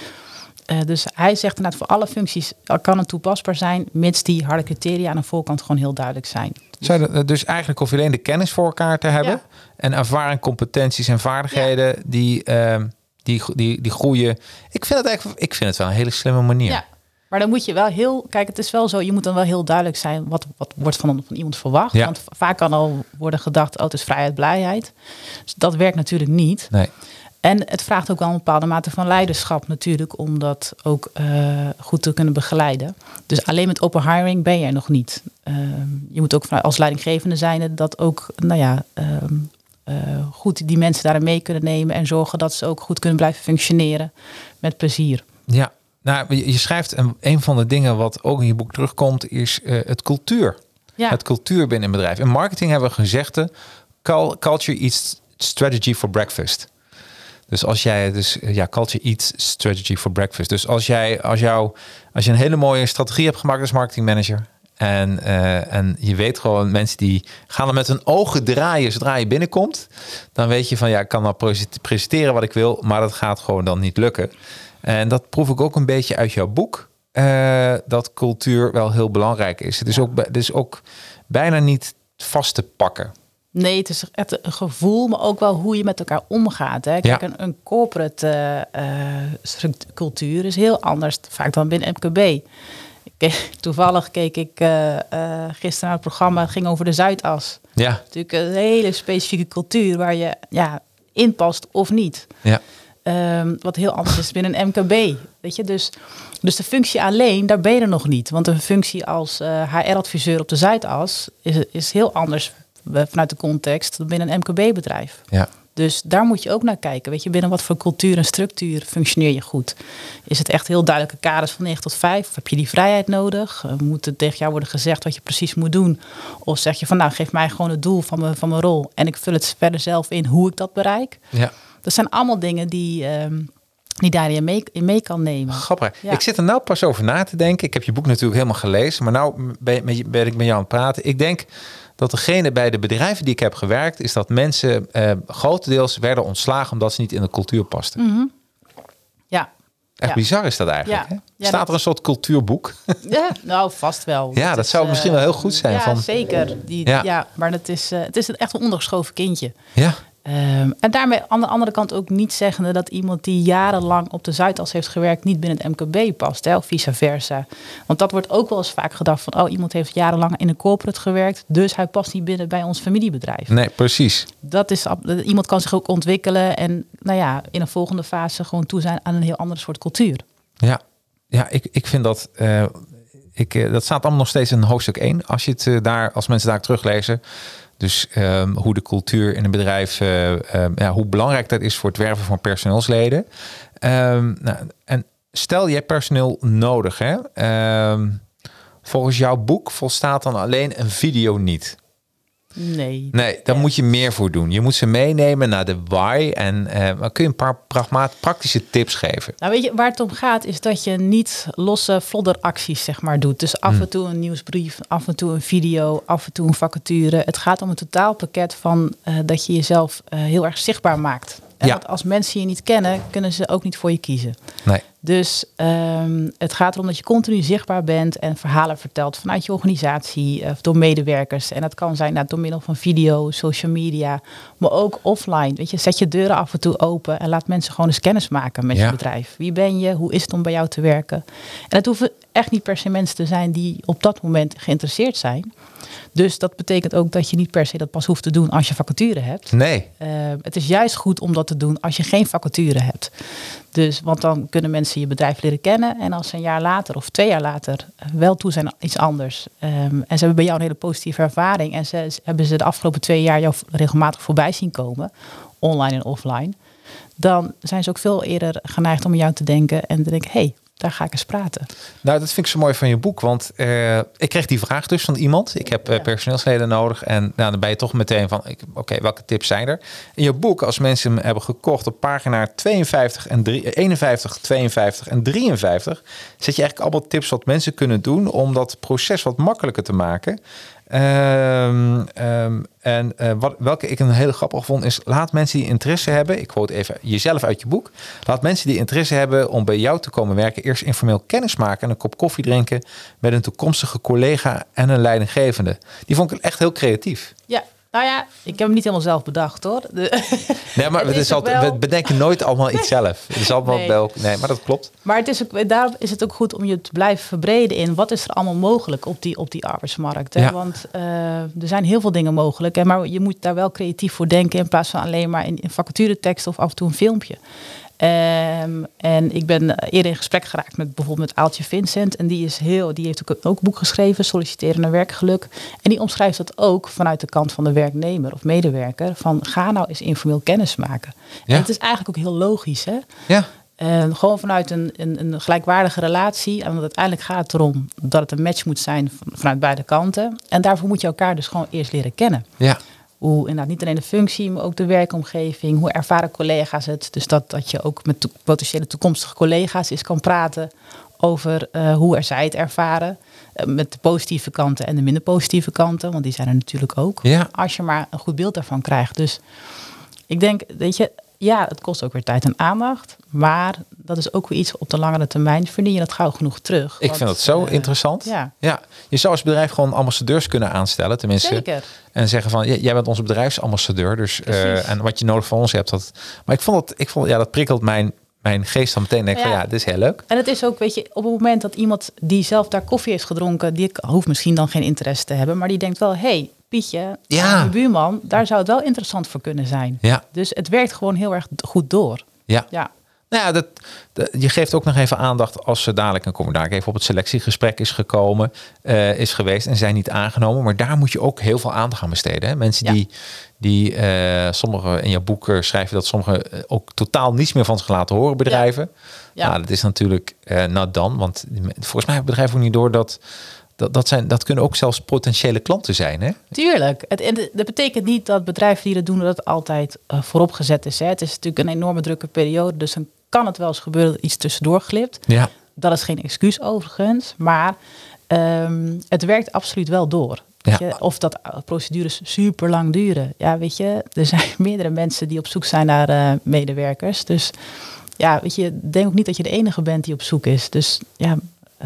dus hij zegt inderdaad, voor alle functies kan het toepasbaar zijn, mits die harde criteria aan de voorkant gewoon heel duidelijk zijn. Zou dat- dus eigenlijk hoef je alleen de kennis voor elkaar te hebben. Ja. En ervaring, competenties en vaardigheden die, ehm, die, die, die groeien. Ik vind, het eigenlijk, ik vind het wel een hele slimme manier. Ja. Maar dan moet je wel heel, kijk, het is wel zo, je moet dan wel heel duidelijk zijn wat, wat wordt van, van iemand verwacht. Ja. Want vaak kan al worden gedacht, oh, het is vrijheid, blijheid. Dus dat werkt natuurlijk niet. Nee. En het vraagt ook wel een bepaalde mate van leiderschap natuurlijk, om dat ook eh, goed te kunnen begeleiden. Dus alleen met open hiring ben je er nog niet. Ehm, je moet ook als leidinggevende zijn dat ook, nou ja, ehm, eh, goed die mensen daarin mee kunnen nemen en zorgen dat ze ook goed kunnen blijven functioneren met plezier. Ja, nou, je, schrijft een, een van de dingen wat ook in je boek terugkomt, is eh, het cultuur. Ja. Het cultuur binnen een bedrijf. In marketing hebben we gezegd, cul- culture eats strategy for breakfast. Dus als jij, dus eh, ja, culture eats strategy for breakfast. Dus als jij, als jou, als je een hele mooie strategie hebt gemaakt als marketingmanager. En, eh, en je weet gewoon, mensen die gaan er met hun ogen draaien zodra je binnenkomt. Dan weet je van ja, ik kan nou prese- presenteren wat ik wil, maar dat gaat gewoon dan niet lukken. En dat proef ik ook een beetje uit jouw boek. eh, dat cultuur wel heel belangrijk is. Het is, ook, het is ook bijna niet vast te pakken. Nee, het is echt een gevoel, maar ook wel hoe je met elkaar omgaat. Hè. Kijk, Ja. een, een corporate eh, eh, cultuur is heel anders vaak dan binnen MKB. Keek- toevallig keek ik eh, gisteren naar het programma, het ging over de Zuidas. Ja, Natuurlijk een hele specifieke cultuur waar je ja, inpast of niet. ja, Ehm, wat heel anders is binnen een MKB. Weet je? Dus, dus de functie alleen, daar ben je er nog niet. Want een functie als HR-adviseur op de Zuidas is, is heel anders vanuit de context binnen een MKB-bedrijf. ja. Dus daar moet je ook naar kijken. Weet je, binnen wat voor cultuur en structuur functioneer je goed? Is het echt heel duidelijke kaders van 9 tot 5? Of heb je die vrijheid nodig? Eh, Moet het tegen jou worden gezegd wat je precies moet doen? Of zeg je van nou, geef mij gewoon het doel van mijn, van mijn rol. En ik vul het verder zelf in hoe ik dat bereik. ja. Dat zijn allemaal dingen die, ehm, die daarin mee, in mee kan nemen. Grappig. Ja. Ik zit er nou pas over na te denken. Ik heb je boek natuurlijk helemaal gelezen, maar nou ben, ben, ben ik met jou aan het praten. Ik denk dat degene bij de bedrijven die ik heb gewerkt, is dat mensen eh, grotendeels werden ontslagen omdat ze niet in de cultuur pasten. Ja. Echt ja. bizar is dat eigenlijk. Ja. Hè? Staat er een soort cultuurboek? ja, nou vast wel. Ja, dat is, zou eh, misschien wel heel goed zijn Ja, van- zeker. Die, Ja. maar het is, eh, het is echt een ondergeschoven kindje. ja. Ehm, en daarmee aan de andere kant ook niet zeggende dat iemand die jarenlang op de Zuidas heeft gewerkt niet binnen het MKB past, hè, of vice versa. Want dat wordt ook wel eens vaak gedacht van, oh, iemand heeft jarenlang in een corporate gewerkt, dus hij past niet binnen bij ons familiebedrijf. Nee, precies. Dat is, iemand kan zich ook ontwikkelen en nou ja, in een volgende fase gewoon toe zijn aan een heel andere soort cultuur. Ja, ja ik, ik vind dat. eh, ik, eh, dat staat allemaal nog steeds in hoofdstuk 1. Als, je het, eh, daar, als mensen daar teruglezen. Dus ehm, hoe de cultuur in een bedrijf, eh, ehm, ja, hoe belangrijk dat is voor het werven van personeelsleden. Ehm, nou, en stel je hebt personeel nodig. Hè? Volgens jouw boek volstaat dan alleen een video niet. Nee. Nee, daar moet je meer voor doen. Je moet ze meenemen naar de why. En maar kun je een paar pragmaat, praktische tips geven? Nou, weet je, waar het om gaat is dat je niet losse flodderacties zeg maar doet. Dus af en toe een nieuwsbrief, af en toe een video, af en toe een vacature. Het gaat om een totaalpakket van eh, dat je jezelf eh, heel erg zichtbaar maakt. En Ja. want als mensen je niet kennen, kunnen ze ook niet voor je kiezen. Nee. Dus ehm, het gaat erom dat je continu zichtbaar bent en verhalen vertelt vanuit je organisatie of door medewerkers. En dat kan zijn nou, door middel van video, social media, maar ook offline. Weet je, zet je deuren af en toe open en laat mensen gewoon eens kennis maken met Ja. je bedrijf. Wie ben je? Hoe is het om bij jou te werken? En het hoeven echt niet per se mensen te zijn die op dat moment geïnteresseerd zijn. Dus dat betekent ook dat je niet per se dat pas hoeft te doen als je vacature hebt. Nee. Uh, het is juist goed om dat te doen als je geen vacature hebt. Dus, want dan kunnen mensen je bedrijf leren kennen. En als ze een jaar later of twee jaar later wel toe zijn iets anders. Um, en ze hebben bij jou een hele positieve ervaring. En ze, hebben ze de afgelopen twee jaar jou regelmatig voorbij zien komen. Online en offline. Dan zijn ze ook veel eerder geneigd om aan jou te denken. En te denken, hé, hey, daar ga ik eens praten. Nou, dat vind ik zo mooi van je boek. Want uh, ik kreeg die vraag dus van iemand. Ik heb uh, personeelsleden nodig. En nou, dan ben je toch meteen van, oké, okay, welke tips zijn er? In je boek, als mensen hem hebben gekocht op pagina 52 en 3, 51, 52 en 53... zet je eigenlijk allemaal tips wat mensen kunnen doen... om dat proces wat makkelijker te maken. Um, um, en uh, wat, welke ik een hele grappig vond is... laat mensen die interesse hebben... ik quote even jezelf uit je boek... laat mensen die interesse hebben om bij jou te komen werken... eerst informeel kennis maken en een kop koffie drinken... met een toekomstige collega en een leidinggevende. Die vond ik echt heel creatief. Ja, nou ja, ik heb hem niet helemaal zelf bedacht hoor. De, nee, maar het is altijd, wel... we bedenken nooit allemaal iets zelf. Het is allemaal nee. wel. Nee, maar dat klopt. Maar het is ook, daarom is het ook goed om je te blijven verbreden in wat is er allemaal mogelijk op die, op die arbeidsmarkt. Hè? Ja. Want uh, er zijn heel veel dingen mogelijk. Hè? Maar je moet daar wel creatief voor denken in plaats van alleen maar in, in vacaturetekst of af en toe een filmpje. Um, en ik ben eerder in gesprek geraakt met bijvoorbeeld met Aaltje Vincent. En die, is heel, die heeft ook, ook een boek geschreven, Solliciteren naar werkgeluk. En die omschrijft dat ook vanuit de kant van de werknemer of medewerker. Van ga nou eens informeel kennis maken. Ja. En het is eigenlijk ook heel logisch hè. Ja. Uh, gewoon vanuit een, een, een, gelijkwaardige relatie. En want uiteindelijk gaat het erom dat het een match moet zijn van, vanuit beide kanten. En daarvoor moet je elkaar dus gewoon eerst leren kennen. Ja. Hoe inderdaad niet alleen de functie, maar ook de werkomgeving. Hoe ervaren collega's het? Dus dat, dat je ook met to potentiële toekomstige collega's eens kan praten over uh, hoe er zij het ervaren. Uh, met de positieve kanten en de minder positieve kanten. Want die zijn er natuurlijk ook. Ja. Als je maar een goed beeld daarvan krijgt. Dus ik denk, weet je, ja, het kost ook weer tijd en aandacht. Maar dat is ook weer iets op de langere termijn. Verdien je dat gauw genoeg terug. Ik vind het zo uh, interessant. Ja. ja. Je zou als bedrijf gewoon ambassadeurs kunnen aanstellen. Tenminste. Zeker. En zeggen van, jij bent onze bedrijfsambassadeur. Dus, uh, en wat je nodig van ons hebt. Dat, maar ik vond dat, ik vond, ja, dat prikkelt mijn, mijn geest dan meteen. Denk ja. van, ja, dit is heel leuk. En het is ook, weet je, op het moment dat iemand die zelf daar koffie heeft gedronken. Die hoeft misschien dan geen interesse te hebben. Maar die denkt wel, hey, Pietje, ja. mijn buurman, daar zou het wel interessant voor kunnen zijn. Ja. Dus het werkt gewoon heel erg goed door. Ja. ja. Nou ja, dat, dat, je geeft ook nog even aandacht als ze dadelijk een commentaar even op het selectiegesprek is gekomen, uh, is geweest en zijn niet aangenomen. Maar daar moet je ook heel veel aandacht aan besteden. Hè? Mensen Ja. die, die uh, sommige in jouw boek uh, schrijven dat sommige ook totaal niets meer van zich laten horen bedrijven. Ja. Nou, dat is natuurlijk nou dan, want volgens mij hebben bedrijven ook niet door dat dat, dat, zijn, dat kunnen ook zelfs potentiële klanten zijn, hè? Tuurlijk. Het, en dat betekent niet dat bedrijven die dat doen, dat het altijd uh, voorop gezet is. Hè. Het is natuurlijk een enorme drukke periode, dus dan kan het wel eens gebeuren dat iets tussendoor glipt. Ja. Dat is geen excuus overigens, maar um, het werkt absoluut wel door. Ja. Je, of dat procedures super lang duren. Ja, weet je, er zijn meerdere mensen die op zoek zijn naar uh, medewerkers. Dus ja, weet je, denk ook niet dat je de enige bent die op zoek is. Dus ja,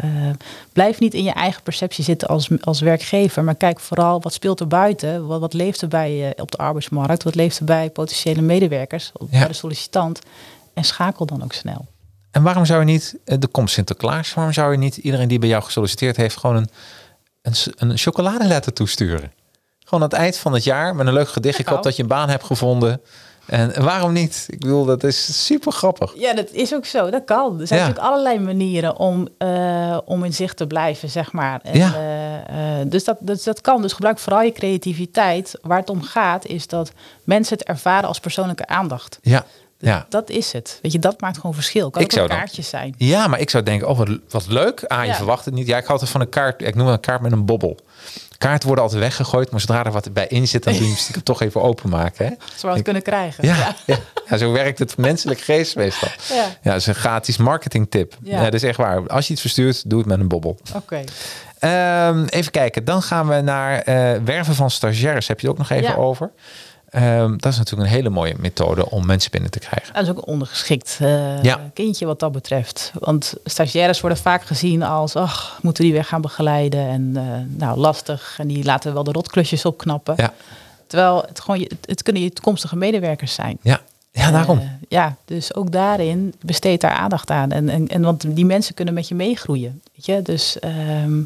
uh, blijf niet in je eigen perceptie zitten als, als werkgever, maar kijk vooral wat speelt er buiten, wat, wat leeft er bij uh, op de arbeidsmarkt, wat leeft er bij potentiële medewerkers, Ja. bij de sollicitant en schakel dan ook snel. En waarom zou je niet, eh, de komst Sinterklaas, waarom zou je niet iedereen die bij jou gesolliciteerd heeft gewoon een, een, een chocoladeletter toesturen? Gewoon aan het eind van het jaar met een leuk gedicht. Ik hoop dat je een baan hebt gevonden. En waarom niet? Ik bedoel, dat is super grappig. Ja, dat is ook zo. Dat kan. Er zijn Ja. natuurlijk allerlei manieren om, eh, om in zicht te blijven, zeg maar. En, Ja. eh, eh, dus, dat, dus dat kan. Dus gebruik vooral je creativiteit. Waar het om gaat, is dat mensen het ervaren als persoonlijke aandacht. Ja, ja. Dat is het. Weet je, dat maakt gewoon verschil. Kan Ik ook een kaartjes zijn. Ja, maar ik zou denken, oh wat, wat leuk. Ah, je Ja. verwacht het niet. Ja, ik had het van een kaart. Ik noem het een kaart met een bobbel. Kaarten worden altijd weggegooid, maar zodra er wat bij in zit, dan doe je hem stiekem toch even openmaken. Hè? Zoals we het kunnen krijgen. Ja, ja. ja, zo werkt het menselijk geest meestal. Ja. Ja, dat is een gratis marketingtip. Ja. Ja. dat is echt waar. Als je iets verstuurt, doe het met een bobbel. Oké. Ehm, even kijken, dan gaan we naar eh, werven van stagiaires. Heb je het ook nog even Ja. over? Ehm, dat is natuurlijk een hele mooie methode om mensen binnen te krijgen. Dat is ook een ondergeschikt eh, Ja. kindje wat dat betreft. Want stagiaires worden vaak gezien als, ach, moeten die weer gaan begeleiden en eh, nou lastig. En die laten wel de rotklusjes opknappen. Ja, Terwijl het gewoon, je, het kunnen je toekomstige medewerkers zijn. ja. ja daarom. Eh, ja, dus ook daarin besteed daar aandacht aan. En, en, en want die mensen kunnen met je meegroeien. Weet je? Dus, ehm,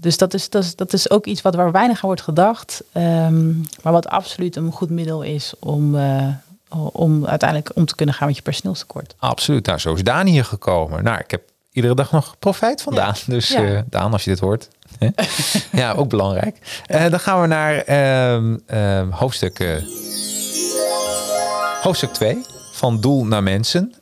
dus dat, is, dat, is, dat is ook iets wat waar weinig aan wordt gedacht. ehm, maar wat absoluut een goed middel is om, eh, om uiteindelijk om te kunnen gaan met je personeelstekort. Absoluut. Nou, zo is Daan hier gekomen. Nou, ik heb iedere dag nog profijt van Ja. Daan. Dus Ja. eh, Daan, als je dit hoort. ja, ook belangrijk. Eh, dan gaan we naar ehm, hoofdstuk, hoofdstuk 2 van Doel naar Mensen.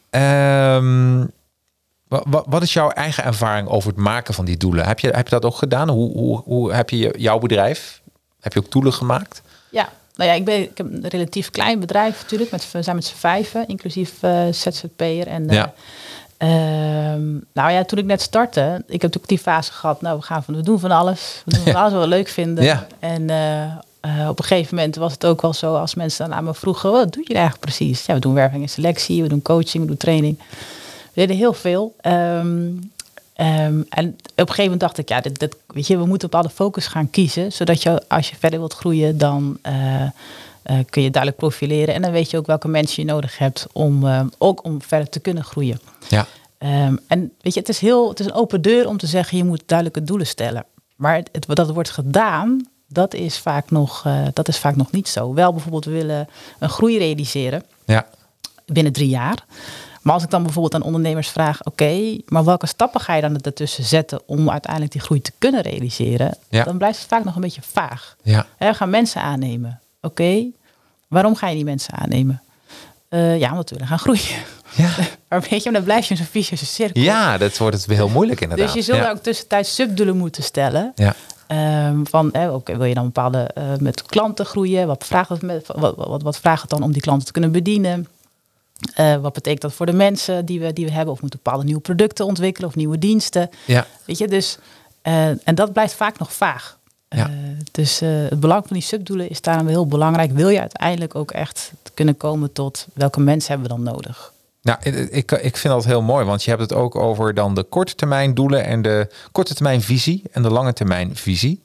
Wa- wa- wat is jouw eigen ervaring over het maken van die doelen? Heb je, heb je dat ook gedaan? Hoe, hoe, hoe heb je jouw bedrijf? Heb je ook doelen gemaakt? Ja, nou ja, ik, ben, ik heb een relatief klein bedrijf natuurlijk. Met, we zijn met z'n vijven, inclusief eh ZZP'er. En, eh, Ja. ehm, nou ja, toen ik net startte, ik heb natuurlijk die fase gehad. Nou, we, gaan van, we doen van alles. We doen van alles wat we leuk vinden. Ja. En eh, op een gegeven moment was het ook wel zo als mensen dan aan me vroegen, wat doe je eigenlijk precies? Ja, we doen werving en selectie, we doen coaching, we doen training. We deden heel veel. Ehm, ehm, en op een gegeven moment dacht ik, ja, dit, dit, weet je, we moeten bepaalde focus gaan kiezen, zodat je als je verder wilt groeien, dan eh, eh, kun je duidelijk profileren en dan weet je ook welke mensen je nodig hebt om eh, ook om verder te kunnen groeien. Ja. Ehm, en weet je, het is heel, het is een open deur om te zeggen, je moet duidelijke doelen stellen. Maar het, het- dat wordt gedaan, dat is, vaak nog, dat is vaak nog niet zo. Wel bijvoorbeeld, we willen een groei realiseren Ja. binnen drie jaar. Maar als ik dan bijvoorbeeld aan ondernemers vraag, oké, maar welke stappen ga je dan ertussen zetten om uiteindelijk die groei te kunnen realiseren? Ja. Dan blijft het vaak nog een beetje vaag. Ja. We gaan mensen aannemen. Oké, waarom ga je die mensen aannemen? Eh, ja, omdat we willen gaan groeien. Ja. Maar weet je, dan blijf je in zo'n vicieuze cirkel. ja, dat wordt het heel moeilijk inderdaad. Dus je zult ja. ook tussentijds subdoelen moeten stellen. Ja. Ehm, van, oké, wil je dan bepaalde eh, met klanten groeien? Wat vraagt, het met, wat, wat, wat vraagt het dan om die klanten te kunnen bedienen? Eh, wat betekent dat voor de mensen die we, die we hebben? Of moeten bepaalde nieuwe producten ontwikkelen of nieuwe diensten? Ja. Weet je, dus, eh, en dat blijft vaak nog vaag. Ja. Eh, dus het belang van die subdoelen is daarom heel belangrijk. Wil je uiteindelijk ook echt kunnen komen tot welke mensen hebben we dan nodig? Nou, ik, ik, ik vind dat heel mooi, want je hebt het ook over dan de korte termijn doelen en de korte termijn visie en de lange termijn visie.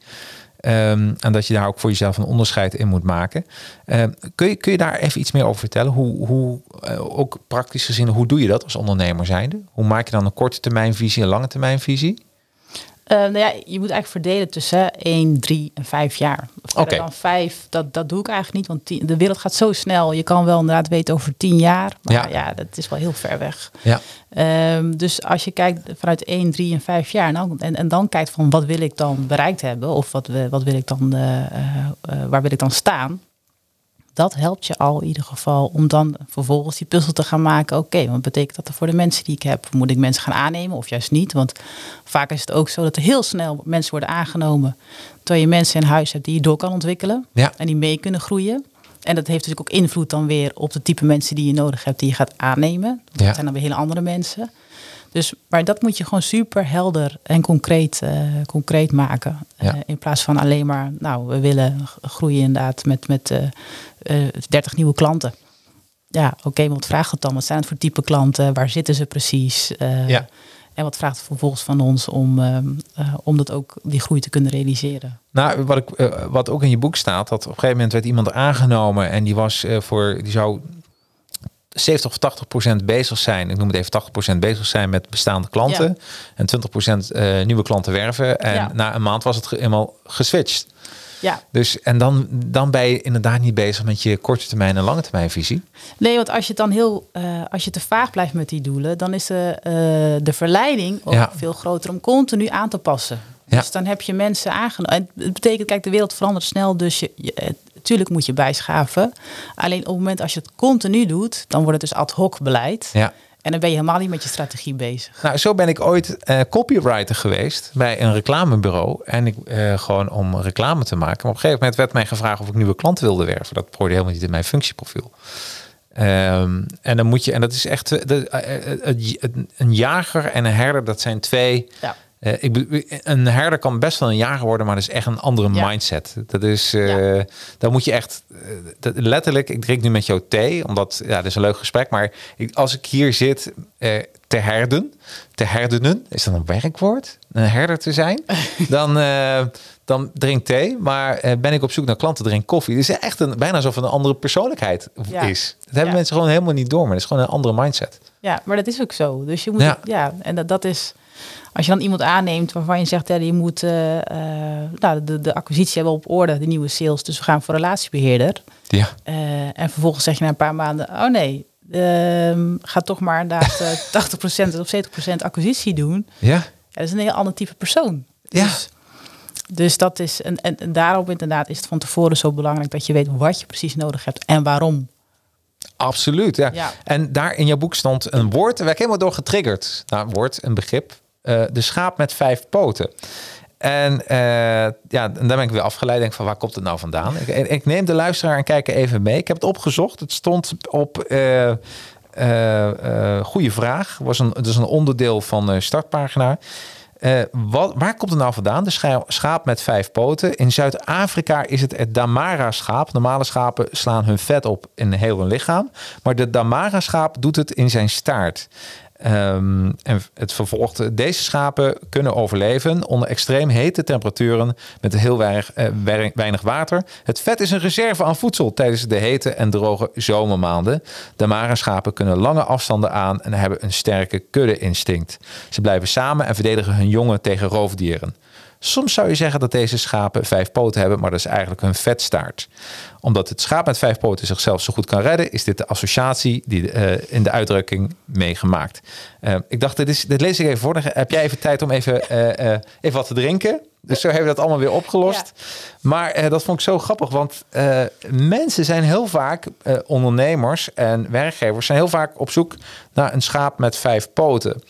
Ehm, en dat je daar ook voor jezelf een onderscheid in moet maken. Ehm, kun, je, kun je daar even iets meer over vertellen? Hoe, hoe eh, ook praktisch gezien, hoe doe je dat als ondernemer zijnde? Hoe maak je dan een korte termijn visie en lange termijn visie? Eh, nou ja, je moet eigenlijk verdelen tussen 1, 3 en 5 jaar. Oké. dan 5, dat, dat doe ik eigenlijk niet, want de wereld gaat zo snel. Je kan wel inderdaad weten over 10 jaar, maar Ja. ja, dat is wel heel ver weg. Ja. Ehm, dus als je kijkt vanuit 1, 3 en 5 jaar nou, en, en dan kijkt van wat wil ik dan bereikt hebben of wat, we- wat wil ik dan, eh, eh, eh, waar wil ik dan staan, dat helpt je al in ieder geval om dan vervolgens die puzzel te gaan maken. Oké, wat betekent dat er voor de mensen die ik heb? Moet ik mensen gaan aannemen of juist niet? Want vaak is het ook zo dat er heel snel mensen worden aangenomen. Terwijl je mensen in huis hebt die je door kan ontwikkelen Ja. en die mee kunnen groeien. En dat heeft natuurlijk ook invloed dan weer op de type mensen die je nodig hebt, die je gaat aannemen. Ja. Dat zijn dan weer hele andere mensen. Dus, maar dat moet je gewoon super helder en concreet, eh, concreet maken. Ja. Eh, in plaats van alleen maar, nou, we willen groeien inderdaad met, met eh, eh, 30 nieuwe klanten. Ja, oké, maar wat vraagt het dan? Wat zijn het voor type klanten? Waar zitten ze precies? Ja. En wat vraagt het vervolgens van ons om, ehm, eh, om dat ook, die groei te kunnen realiseren? Nou, wat, ik, wat ook in je boek staat, dat op een gegeven moment werd iemand aangenomen en die was voor, die zou 70 of 80 procent bezig zijn, ik noem het even 80 procent bezig zijn met bestaande klanten Ja. en 20 procent eh, nieuwe klanten werven. En Ja. na een maand was het helemaal geswitcht. Ja, Dus en dan, dan ben je inderdaad niet bezig met je korte termijn en lange termijn visie. Nee, want als je dan heel, eh, als je te vaag blijft met die doelen, dan is de, eh, de verleiding ook Ja. veel groter om continu aan te passen. Ja. Dus dan heb je mensen aangenomen. En Het betekent, kijk, de wereld verandert snel, dus je, je, tuurlijk moet je bijschaven. Alleen op het moment als je het continu doet, dan wordt het dus ad hoc beleid. Ja, En dan ben je helemaal niet met je strategie bezig. Nou, zo ben ik ooit eh, copywriter geweest bij een reclamebureau. En ik eh, gewoon om reclame te maken. Maar op een gegeven moment werd mij gevraagd of ik nieuwe klanten wilde werven. Dat hoorde helemaal niet in mijn functieprofiel. Ehm, en dan moet je, en dat is echt eh, de, een jager en een herder, dat zijn twee. Ja. Eh, ik, een herder kan best wel een jager worden, maar dat is echt een andere Ja. mindset. Dat is, Ja. dan moet je echt, eh, dat, letterlijk, ik drink nu met jou thee, omdat, ja, dat is een leuk gesprek, maar ik, als ik hier zit te herden, te herdenen, is dat een werkwoord? Een herder te zijn? dan, dan drink thee, maar ben ik op zoek naar klanten, drink koffie. Het is echt een, bijna alsof het een andere persoonlijkheid Ja. is. Dat hebben mensen gewoon helemaal niet door, maar dat is gewoon een andere mindset. Ja, maar dat is ook zo. Dus je moet, Ja. ja, en dat, dat is, als je dan iemand aanneemt waarvan je zegt, ja, je moet eh, eh, nou, de, de acquisitie hebben op orde, de nieuwe sales, dus we gaan voor relatiebeheerder. Ja. Eh, en vervolgens zeg je na een paar maanden, oh nee, ehm, ga toch maar inderdaad eh 80% of 70% acquisitie doen. Ja. Ja, dat is een heel ander type persoon. Ja. Dus, dus dat is, en, en, en daarom inderdaad is het van tevoren zo belangrijk dat je weet wat je precies nodig hebt en waarom. Absoluut, ja. Ja. En daar in jouw boek stond een woord, daar werd ik helemaal door getriggerd. Nou, een woord, een begrip. Eh, de schaap met vijf poten. En eh, ja, daar ben ik weer afgeleid. Denk van waar komt het nou vandaan? Ik, ik neem de luisteraar en kijk even mee. Ik heb het opgezocht. Het stond op eh, eh, goede vraag. Was een, het is een onderdeel van startpagina. Wat, waar komt het nou vandaan? De scha- schaap met vijf poten. In Zuid-Afrika is het het Damara-schaap. Normale schapen slaan hun vet op in heel hun lichaam. Maar de Damara-schaap doet het in zijn staart. Ehm, en het vervolgt. Deze schapen kunnen overleven onder extreem hete temperaturen met heel weinig, eh, weinig water. Het vet is een reserve aan voedsel tijdens de hete en droge zomermaanden. Damara-schapen kunnen lange afstanden aan en hebben een sterke kudde-instinct. Ze blijven samen en verdedigen hun jongen tegen roofdieren. Soms zou je zeggen dat deze schapen vijf poten hebben, maar dat is eigenlijk hun vetstaart. Omdat het schaap met vijf poten zichzelf zo goed kan redden, is dit de associatie die eh, in de uitdrukking meegemaakt. Eh, ik dacht, dit, is, dit lees ik even voor. Dan heb jij even tijd om even, eh, even wat te drinken. Dus zo hebben we dat allemaal weer opgelost. Maar dat vond ik zo grappig, want mensen zijn heel vaak, ondernemers en werkgevers, zijn heel vaak op zoek naar een schaap met vijf poten.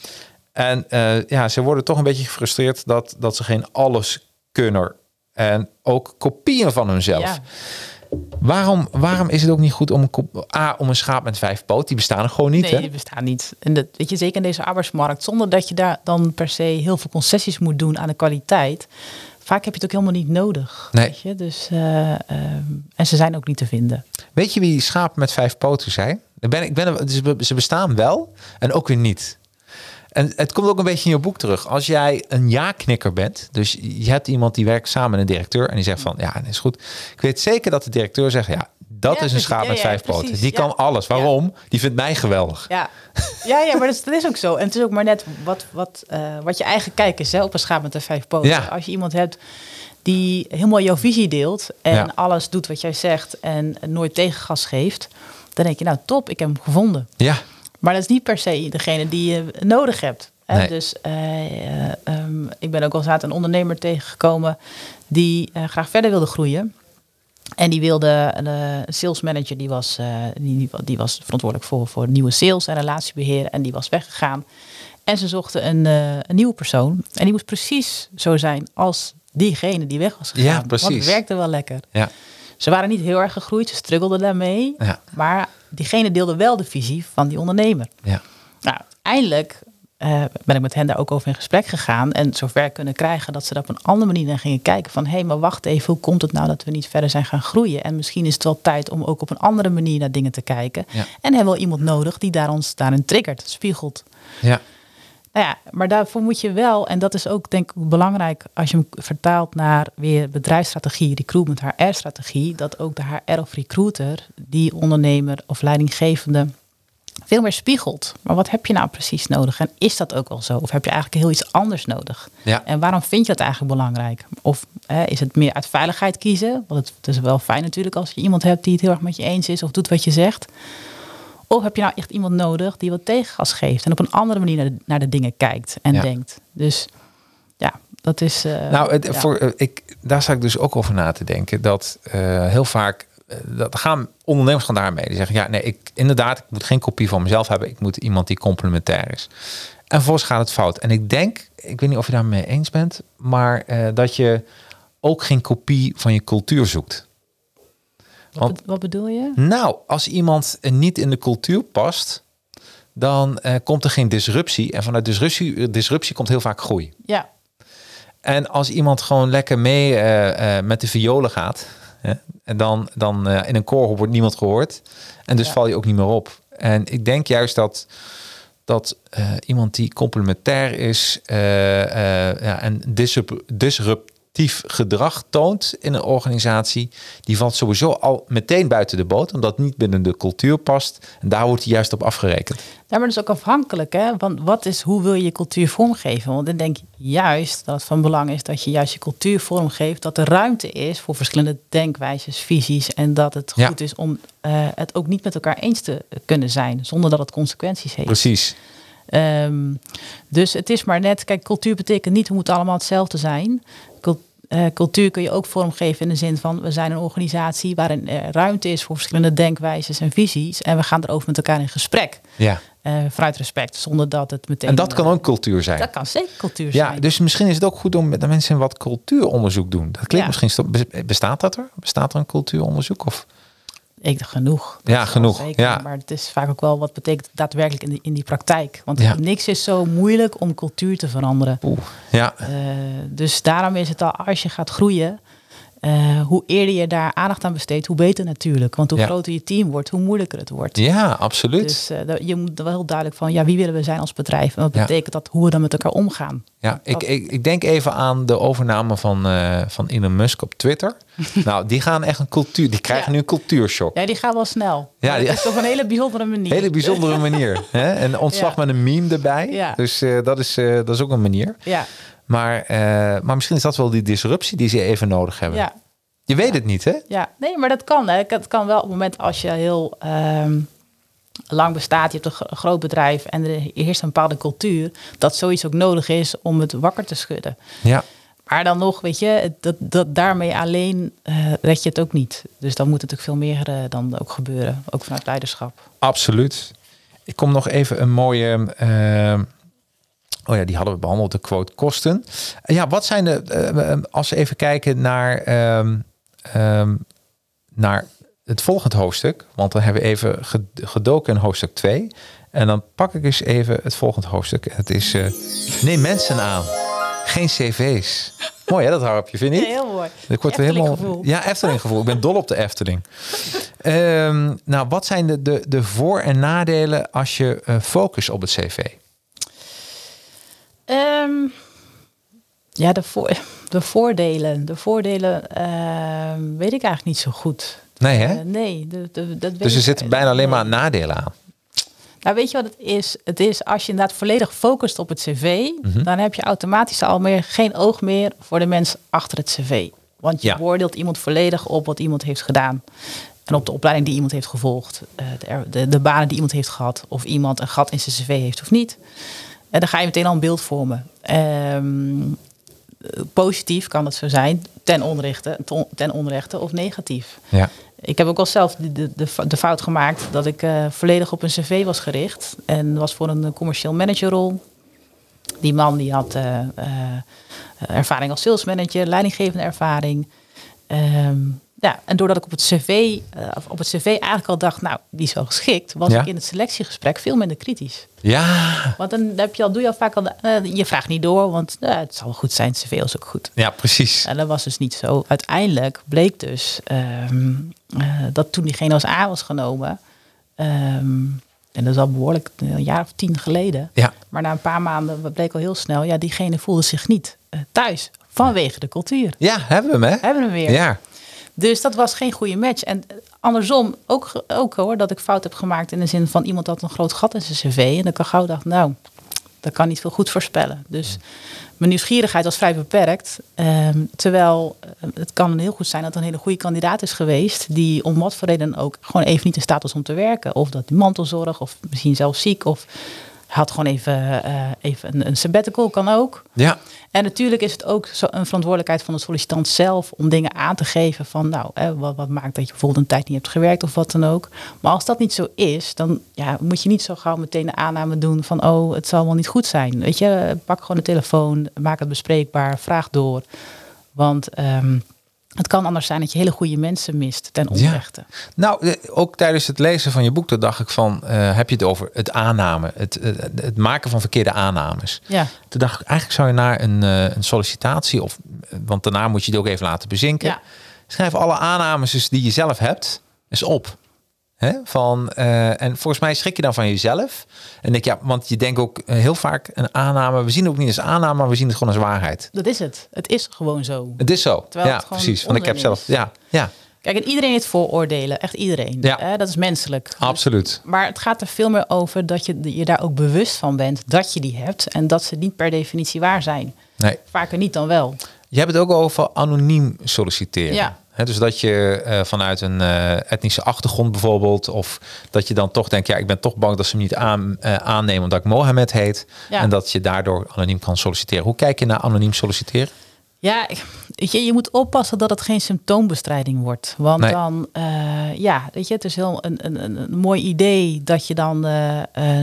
En eh, ja, ze worden toch een beetje gefrustreerd dat, dat ze geen alleskunner en ook kopieën van hunzelf. Ja. Waarom, waarom is het ook niet goed om een, A, om een schaap met vijf poten? Die bestaan er gewoon niet. Nee, hè? die bestaan niet. En dat weet je zeker in deze arbeidsmarkt, zonder dat je daar dan per se heel veel concessies moet doen aan de kwaliteit. Vaak heb je het ook helemaal niet nodig. Nee. Weet je? Dus, eh, ehm, en ze zijn ook niet te vinden. Weet je wie schapen met vijf poten zijn? Ik ben, ik ben, er- ze- ze bestaan wel en ook weer niet. En het komt ook een beetje in je boek terug. Als jij een ja-knikker bent, dus je hebt iemand die werkt samen met een directeur en die zegt van ja, dat is goed. Ik weet zeker dat de directeur zegt ja, dat Ja, is een schaap met ja, vijf precies. poten. Die kan alles. Waarom? Die vindt mij geweldig. Ja, ja, ja maar dat is, dat is ook zo. En het is ook maar net wat, wat, eh, wat je eigen kijk is hè, op een schaap met de vijf poten. Als je iemand hebt die helemaal jouw visie deelt en alles doet wat jij zegt en nooit tegengas geeft, dan denk je nou top, ik heb hem gevonden. Ja, Maar dat is niet per se degene die je nodig hebt. Hè? Nee. Dus eh, eh, ehm, ik ben ook wel eens aan een ondernemer tegengekomen die eh, graag verder wilde groeien. En die wilde een sales manager, die was, eh, die, die was verantwoordelijk voor, voor nieuwe sales en relatiebeheer. En die was weggegaan. En ze zochten een, een nieuwe persoon. En die moest precies zo zijn als diegene die weg was gegaan. Ja, Want precies. het werkte wel lekker. ja, Ze waren niet heel erg gegroeid, ze struggelden daarmee. Ja. Maar diegene deelde wel de visie van die ondernemer. ja. Nou, eindelijk eh, ben ik met hen daar ook over in gesprek gegaan. En zover kunnen krijgen dat ze er op een andere manier naar gingen kijken. Van hé, hey, maar wacht even, hoe komt het nou dat we niet verder zijn gaan groeien? En misschien is het wel tijd om ook op een andere manier naar dingen te kijken. Ja. En hebben we iemand nodig die daar ons daarin triggert, spiegelt. ja. Nou ja, maar daarvoor moet je wel, en dat is ook denk ik belangrijk als je hem vertaalt naar weer bedrijfsstrategie, recruitment, HR-strategie, dat ook de HR of recruiter, die ondernemer of leidinggevende, veel meer spiegelt. Maar wat heb je nou precies nodig? En is dat ook wel zo? Of heb je eigenlijk heel iets anders nodig? Ja. En waarom vind je dat eigenlijk belangrijk? Of hè, is het meer uit veiligheid kiezen? Want het, het is wel fijn natuurlijk als je iemand hebt die het heel erg met je eens is of doet wat je zegt. Of heb je nou echt iemand nodig die wat tegengas geeft en op een andere manier naar de, naar de dingen kijkt en Ja. denkt. Dus ja, dat is. eh, Nou, het, ja. voor, eh, ik, daar sta ik dus ook over na te denken. Dat eh, heel vaak dat gaan ondernemers gaan daarmee. Die zeggen, ja, nee, ik inderdaad, ik moet geen kopie van mezelf hebben. Ik moet iemand die complementair is. En vervolgens gaat het fout. En ik denk, ik weet niet of je daarmee eens bent, maar dat je ook geen kopie van je cultuur zoekt. Wat, Want- be- wat bedoel je? Nou, als iemand eh, niet in de cultuur past, dan eh, komt er geen disruptie. En vanuit disruptie, disruptie komt heel vaak groei. Ja, En als iemand gewoon lekker mee eh, eh, met de violen gaat, hè, en dan, dan eh, in een koor wordt niemand gehoord. En dus Ja. val je ook niet meer op. En ik denk juist dat, dat eh, iemand die complementair is eh, eh, ja, en disrup- disruptief gedrag toont in een organisatie, die valt sowieso al meteen buiten de boot, omdat het niet binnen de cultuur past. En daar wordt hij juist op afgerekend. Ja, maar dat is ook afhankelijk, hè? Want wat is, hoe wil je je cultuur vormgeven? Want ik denk juist dat het van belang is dat je juist je cultuur vormgeeft, dat er ruimte is voor verschillende denkwijzes, visies en dat het Ja. goed is om eh, het ook niet met elkaar eens te kunnen zijn, zonder dat het consequenties heeft. Precies. Ehm, dus het is maar net, kijk, cultuur betekent niet we moeten allemaal hetzelfde zijn. Eh, cultuur kun je ook vormgeven in de zin van we zijn een organisatie waarin er ruimte is voor verschillende denkwijzes en visies en we gaan erover met elkaar in gesprek. Ja. Eh, vanuit respect, zonder dat het meteen. En dat kan ook cultuur zijn. Dat kan zeker cultuur Ja, zijn. dus misschien is het ook goed om met de mensen wat cultuuronderzoek doen. Dat klinkt Ja. misschien bestaat dat er? Bestaat er een cultuuronderzoek of? Ik dacht genoeg. Ja, genoeg, Zeker, ja. Maar het is vaak ook wel wat betekent daadwerkelijk in, die, in die praktijk. Want Ja. niks is zo moeilijk om cultuur te veranderen. Oeh, ja, Eh, dus daarom is het al, als je gaat groeien, eh, hoe eerder je daar aandacht aan besteedt, hoe beter natuurlijk. Want hoe Ja. groter je team wordt, hoe moeilijker het wordt. ja, absoluut. Dus eh, je moet er wel heel duidelijk van, ja, wie willen we zijn als bedrijf? En wat Ja. betekent dat, hoe we dan met elkaar omgaan? ja, ik, dat- ik, ik denk even aan de overname van, eh, van Elon Musk op Twitter. nou, die gaan echt een cultuur, die krijgen Ja. nu een cultuurshock. Ja, die gaat wel snel. Ja, die- Dat is op een hele bijzondere manier. Hele bijzondere manier. hè? En ontslag met een meme erbij. Ja. Dus dat, is, dat is ook een manier. Ja, Maar, eh, maar misschien is dat wel die disruptie die ze even nodig hebben. ja, Je weet het niet, hè? ja. Nee, maar dat kan. Hè. Dat kan wel op het moment als je heel ehm, lang bestaat. Je hebt een gro- groot bedrijf en er heerst een bepaalde cultuur. Dat zoiets ook nodig is om het wakker te schudden. Ja. Maar dan nog, weet je, dat, dat daarmee alleen eh, red je het ook niet. Dus dan moet het natuurlijk veel meer eh, dan ook gebeuren. Ook vanuit leiderschap. Absoluut. Ik kom nog even een mooie. Eh, oh ja, die hadden we behandeld, de quote kosten. Ja, wat zijn de. eh, als we even kijken naar. ehm, ehm, naar het volgende hoofdstuk. Want dan hebben we even ged- gedoken in hoofdstuk 2. En dan pak ik eens even het volgende hoofdstuk. Het is. eh, neem mensen aan. Geen cv's. Mooi hè, dat harpje, vind je? heel mooi. Ik word weer helemaal. Ja, Efteling gevoel. Ik ben dol op de Efteling. Ehm, nou, wat zijn de, de, de voor- en nadelen als je eh, focust op het cv? Ehm, ja, de, voor, de voordelen. De voordelen ehm, weet ik eigenlijk niet zo goed. Nee, hè? Eh, nee, de, de, dat dus er zitten bijna alleen maar nadelen aan. Nou, weet je wat het is? Het is als je inderdaad volledig focust op het cv, Mhm. dan heb je automatisch al meer geen oog meer voor de mens achter het cv. Want je Ja. beoordeelt iemand volledig op wat iemand heeft gedaan. En op de opleiding die iemand heeft gevolgd. eh, De, de, de banen die iemand heeft gehad. Of iemand een gat in zijn cv heeft of niet. En dan ga je meteen al een beeld vormen. Ehm, eh, positief kan het zo zijn. Ten onrechte, ten- onrechte of negatief. Ja. Ik heb ook al zelf de, de, de, de fout gemaakt dat ik eh, volledig op een cv was gericht. En was voor een commercieel managerrol. Die man die had eh, eh, ervaring als salesmanager, leidinggevende ervaring. Ehm, ja, en doordat ik op het cv, eh, of op het cv eigenlijk al dacht, nou, die is wel geschikt, was Ja. ik in het selectiegesprek veel minder kritisch. Ja, Want dan heb je al, doe je al vaak al, eh, je vraagt niet door, want eh, het zal wel goed zijn, het cv is ook goed. ja, precies. En dat was dus niet zo. Uiteindelijk bleek dus ehm, eh, dat toen diegene als A was genomen, ehm, en dat is al behoorlijk een jaar of tien geleden, Ja, maar na een paar maanden bleek al heel snel, ja, diegene voelde zich niet thuis vanwege de cultuur. ja hebben we hem, hè? Hebben we hem weer. Ja, Dus dat was geen goede match. En eh, andersom ook, ook hoor, dat ik fout heb gemaakt in de zin van iemand had een groot gat in zijn cv. En ik al gauw dacht, nou, dat kan niet veel goed voorspellen. Dus mijn nieuwsgierigheid was vrij beperkt. Ehm, terwijl eh, het kan heel goed zijn dat een hele goede kandidaat is geweest. Die om wat voor reden ook gewoon even niet in staat was om te werken. Of dat die mantelzorg, of misschien zelfs ziek. Of had gewoon even, eh, even een, een sabbatical, kan ook. Ja. En natuurlijk is het ook zo een verantwoordelijkheid van de sollicitant zelf om dingen aan te geven van nou, hè, wat, wat maakt dat je bijvoorbeeld een tijd niet hebt gewerkt of wat dan ook. Maar als dat niet zo is, dan ja, moet je niet zo gauw meteen de aanname doen van oh, het zal wel niet goed zijn. Weet je, pak gewoon de telefoon, maak het bespreekbaar, vraag door. Want ehm, het kan anders zijn dat je hele goede mensen mist ten onrechte. Nou, eh, ook tijdens het lezen van je boek, dacht ik van, eh, heb je het over het aanname, het, eh, het maken van verkeerde aannames. Ja. Toen dacht ik, eigenlijk zou je naar een, een sollicitatie, of, want daarna moet je het ook even laten bezinken. Ja. Schrijf alle aannames die je zelf hebt, eens op. Hè? Van, eh, en volgens mij schrik je dan van jezelf. En denk ja, want je denkt ook eh, heel vaak een aanname. We zien het ook niet als aanname, maar we zien het gewoon als waarheid. Dat is het. Het is gewoon zo. Het is zo. Terwijl ja, precies. Want ik heb zelf. Ja, ja, Kijk, en iedereen heeft vooroordelen. Echt iedereen. Ja. Hè, dat is menselijk. Dus- absoluut. Maar het gaat er veel meer over dat je je daar ook bewust van bent dat je die hebt. En dat ze niet per definitie waar zijn. Nee. Vaker niet dan wel. Je hebt het ook over anoniem solliciteren. Ja. Dus dat je eh, vanuit een eh, etnische achtergrond bijvoorbeeld, of dat je dan toch denkt, ja, ik ben toch bang dat ze me niet aan, eh, aannemen omdat ik Mohammed heet. Ja. En dat je daardoor anoniem kan solliciteren. Hoe kijk je naar anoniem solliciteren? Ja, weet je, je moet oppassen dat het geen symptoombestrijding wordt. Want Nee. dan, ja, weet je, het is heel een, een, een, mooi idee dat je dan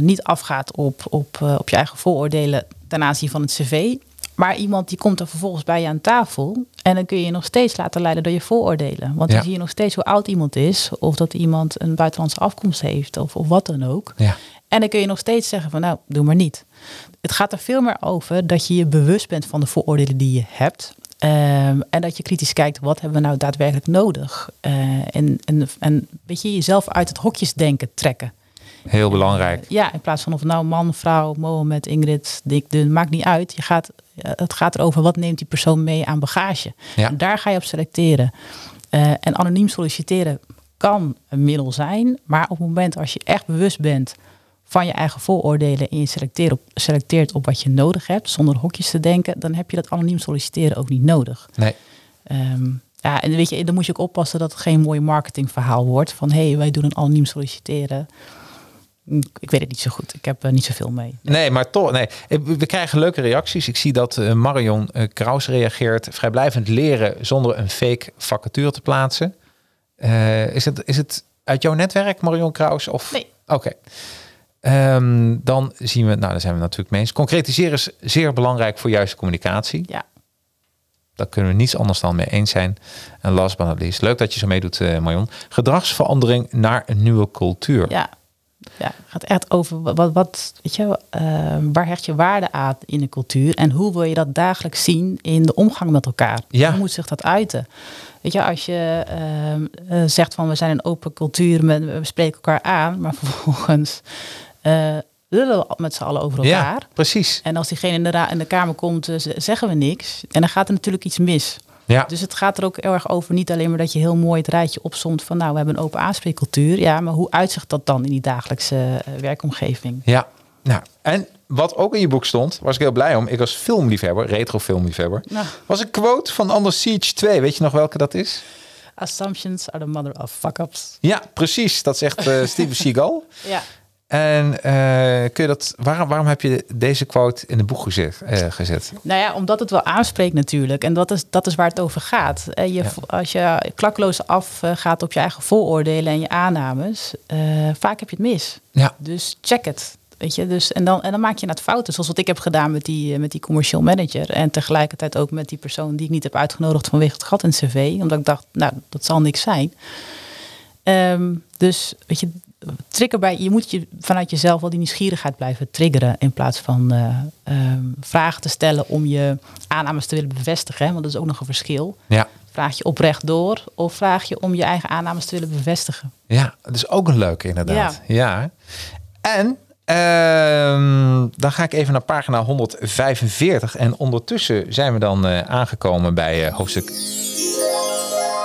niet afgaat op, op, op je eigen vooroordelen ten aanzien van het cv. Maar iemand die komt er vervolgens bij je aan tafel. En dan kun je je nog steeds laten leiden door je vooroordelen. Want Ja. dan zie je nog steeds hoe oud iemand is. Of dat iemand een buitenlandse afkomst heeft. Of, of wat dan ook. Ja. En dan kun je nog steeds zeggen van nou, doe maar niet. Het gaat er veel meer over dat je je bewust bent van de vooroordelen die je hebt. Ehm, en dat je kritisch kijkt, wat hebben we nou daadwerkelijk nodig? Eh, en, en, en weet je, jezelf uit het hokjesdenken trekken. Heel belangrijk. Ja, in plaats van of nou man, vrouw, Mohammed, Ingrid, dik, dun, maakt niet uit. Je gaat, het gaat erover wat neemt die persoon mee aan bagage. Ja. En daar ga je op selecteren. Eh, en anoniem solliciteren kan een middel zijn. Maar op het moment als je echt bewust bent van je eigen vooroordelen en je selecteert op, selecteert op wat je nodig hebt, zonder hokjes te denken, dan heb je dat anoniem solliciteren ook niet nodig. Nee. Ehm, ja, en weet je, dan moet je ook oppassen dat het geen mooi marketingverhaal wordt. Van hé, hey, wij doen een anoniem solliciteren. Ik weet het niet zo goed. Ik heb er niet zoveel mee. Nee, maar toch. Nee. Eh, We krijgen leuke reacties. Ik zie dat eh, Marion eh, Kraus reageert. Vrijblijvend leren zonder een fake vacature te plaatsen. Eh, is, het, is het uit jouw netwerk, Marion Kraus? Of? Nee. Oké. Ehm, dan zien we, nou, daar zijn we natuurlijk mee eens. Concretiseren is zeer belangrijk voor juiste communicatie. Ja, Daar kunnen we niets anders dan mee eens zijn. En last but not least, leuk dat je zo meedoet, eh Marion. Gedragsverandering naar een nieuwe cultuur. ja. Ja, het gaat echt over wat, wat, weet je, eh, waar hecht je waarde aan in de cultuur en hoe wil je dat dagelijks zien in de omgang met elkaar? Ja. Hoe moet zich dat uiten? Weet je, als je ehm, eh, zegt van we zijn een open cultuur, we spreken elkaar aan, maar vervolgens eh lullen we met z'n allen over elkaar. Ja, precies. En als diegene in de, ra- in de kamer komt, eh, zeggen we niks. En dan gaat er natuurlijk iets mis. Ja, Dus het gaat er ook heel erg over, niet alleen maar dat je heel mooi het rijtje opzomt van nou, we hebben een open aanspreekcultuur. Ja, maar hoe uitzicht dat dan in die dagelijkse eh, werkomgeving? ja. Nou, en wat ook in je boek stond, was ik heel blij om. Ik als filmliefhebber, retro filmliefhebber, Nou. was een quote van Under Siege 2. Weet je nog welke dat is? Assumptions are the mother of fuck-ups. Ja, precies. Dat zegt eh, Steven Seagal. Ja. En eh, kun je dat, waarom, waarom heb je deze quote in het boek gezet? eh, gezet? Nou ja, omdat het wel aanspreekt natuurlijk. En dat is, dat is waar het over gaat. Eh, Je, Als je klakloos afgaat op je eigen vooroordelen en je aannames, vaak heb je het mis. Ja, Dus check het. Weet je, dus, en, dan, en dan maak je het fouten, zoals wat ik heb gedaan met die, met die commercial manager. En tegelijkertijd ook met die persoon die ik niet heb uitgenodigd vanwege het gat in het cv. Omdat ik dacht, nou, dat zal niks zijn. Ehm, dus weet je, trigger bij, je moet je vanuit jezelf wel die nieuwsgierigheid blijven triggeren. In plaats van eh, ehm, vragen te stellen om je aannames te willen bevestigen. Hè, want dat is ook nog een verschil. ja, Vraag je oprecht door of vraag je om je eigen aannames te willen bevestigen? ja. Dat is ook een leuke inderdaad. Ja. En ehm, dan ga ik even naar pagina 145. En ondertussen zijn we dan eh, aangekomen bij eh, hoofdstuk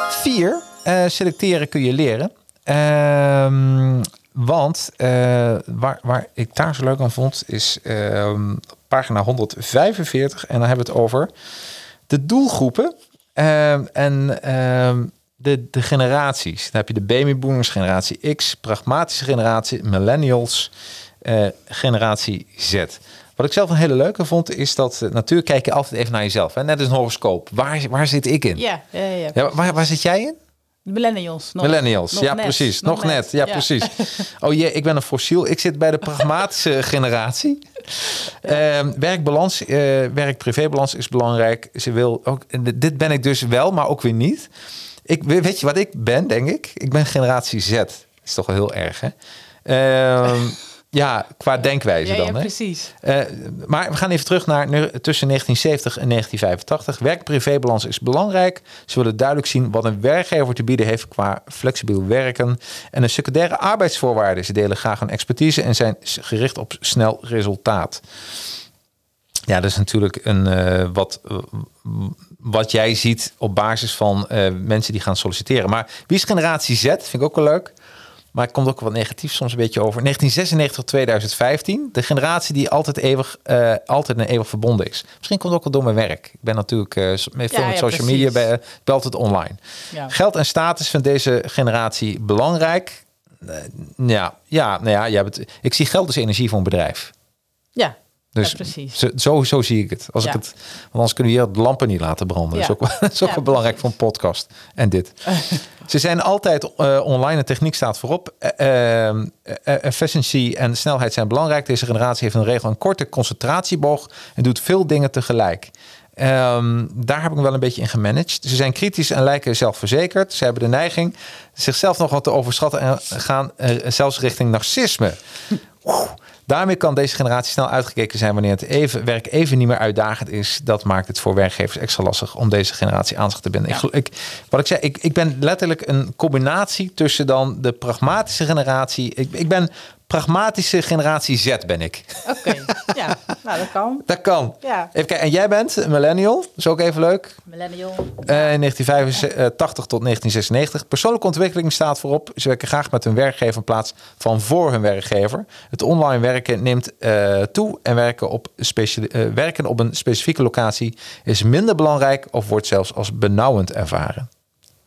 4. Eh, selecteren kun je leren. Ehm, want eh, waar, waar ik daar zo leuk aan vond, is ehm, pagina 145. En dan hebben we het over de doelgroepen ehm, en de, de generaties. Dan heb je de babyboomers, generatie X, pragmatische generatie, millennials, eh, generatie Z. Wat ik zelf een hele leuke vond, is dat eh, natuurlijk kijk je altijd even naar jezelf. Hè? Net als een horoscoop. Waar, waar zit ik in? Ja, ja, ja. Ja, waar, waar zit jij in? Millennials. Nog, Millennials, nog ja net, precies. Nog, net, Ja, precies. Oh jee, ik ben een fossiel. Ik zit bij de pragmatische generatie. Ehm, werkbalans, eh, werk-privébalans is belangrijk. Ze wil ook, dit ben ik dus wel, maar ook weer niet. Ik, weet je wat ik ben, denk ik? Ik ben generatie Z. Dat is toch wel heel erg, hè? Ehm, ja, qua denkwijze Ja, dan. ja, hè? precies. Eh, maar we gaan even terug naar tussen 1970 en 1985. Werk-privébalans is belangrijk. Ze willen duidelijk zien wat een werkgever te bieden heeft qua flexibel werken en een secundaire arbeidsvoorwaarden. Ze delen graag hun expertise en zijn gericht op snel resultaat. Ja, dat is natuurlijk een eh, wat, wat jij ziet op basis van eh, mensen die gaan solliciteren. Maar wie is generatie Z? Vind ik ook wel leuk. Maar het komt ook wat negatief soms een beetje over. 1996 tot 2015. De generatie die altijd, eeuwig, eh, altijd en eeuwig verbonden is. Misschien komt het ook wel door mijn werk. Ik ben natuurlijk met veel Ja, met ja, social precies. media, ben, ben altijd online. Ja. Geld en status vindt deze generatie belangrijk. Eh, ja, ja, nou ja, jij hebt, ik zie geld als energie voor een bedrijf. Ja, Dus ja, precies. Zo, zo, zo zie ik het. Als Ja. ik het. Want anders kunnen we hier de lampen niet laten branden. Ja. Dat is ook, wel- dat is ook Ja, wel belangrijk voor een podcast. En dit. Ze zijn altijd eh, online. De techniek staat voorop. Eh, eh, eh, efficiency en snelheid zijn belangrijk. Deze generatie heeft een regel een korte concentratieboog en doet veel dingen tegelijk. Ehm, daar heb ik wel een beetje in gemanaged. Ze zijn kritisch en lijken zelfverzekerd. Ze hebben de neiging zichzelf nog wat te overschatten en gaan zelfs richting narcisme. Oeh. Daarmee kan deze generatie snel uitgekeken zijn wanneer het even, werk even niet meer uitdagend is. Dat maakt het voor werkgevers extra lastig om deze generatie aandacht te binden. Ja. Ik, ik, wat ik zei, ik, ik ben letterlijk een combinatie tussen dan de pragmatische generatie. Ik, ik ben pragmatische generatie Z ben ik. Oké, ja, nou dat kan. Dat kan. Ja. Even kijken, en jij bent een millennial, dat is ook even leuk. Millennial. Eh, in 1985 tot 1996. Persoonlijke ontwikkeling staat voorop. Ze werken graag met hun werkgever in plaats van voor hun werkgever. Het online werken neemt eh, toe en werken op, eh, werken op een specifieke locatie is minder belangrijk of wordt zelfs als benauwend ervaren.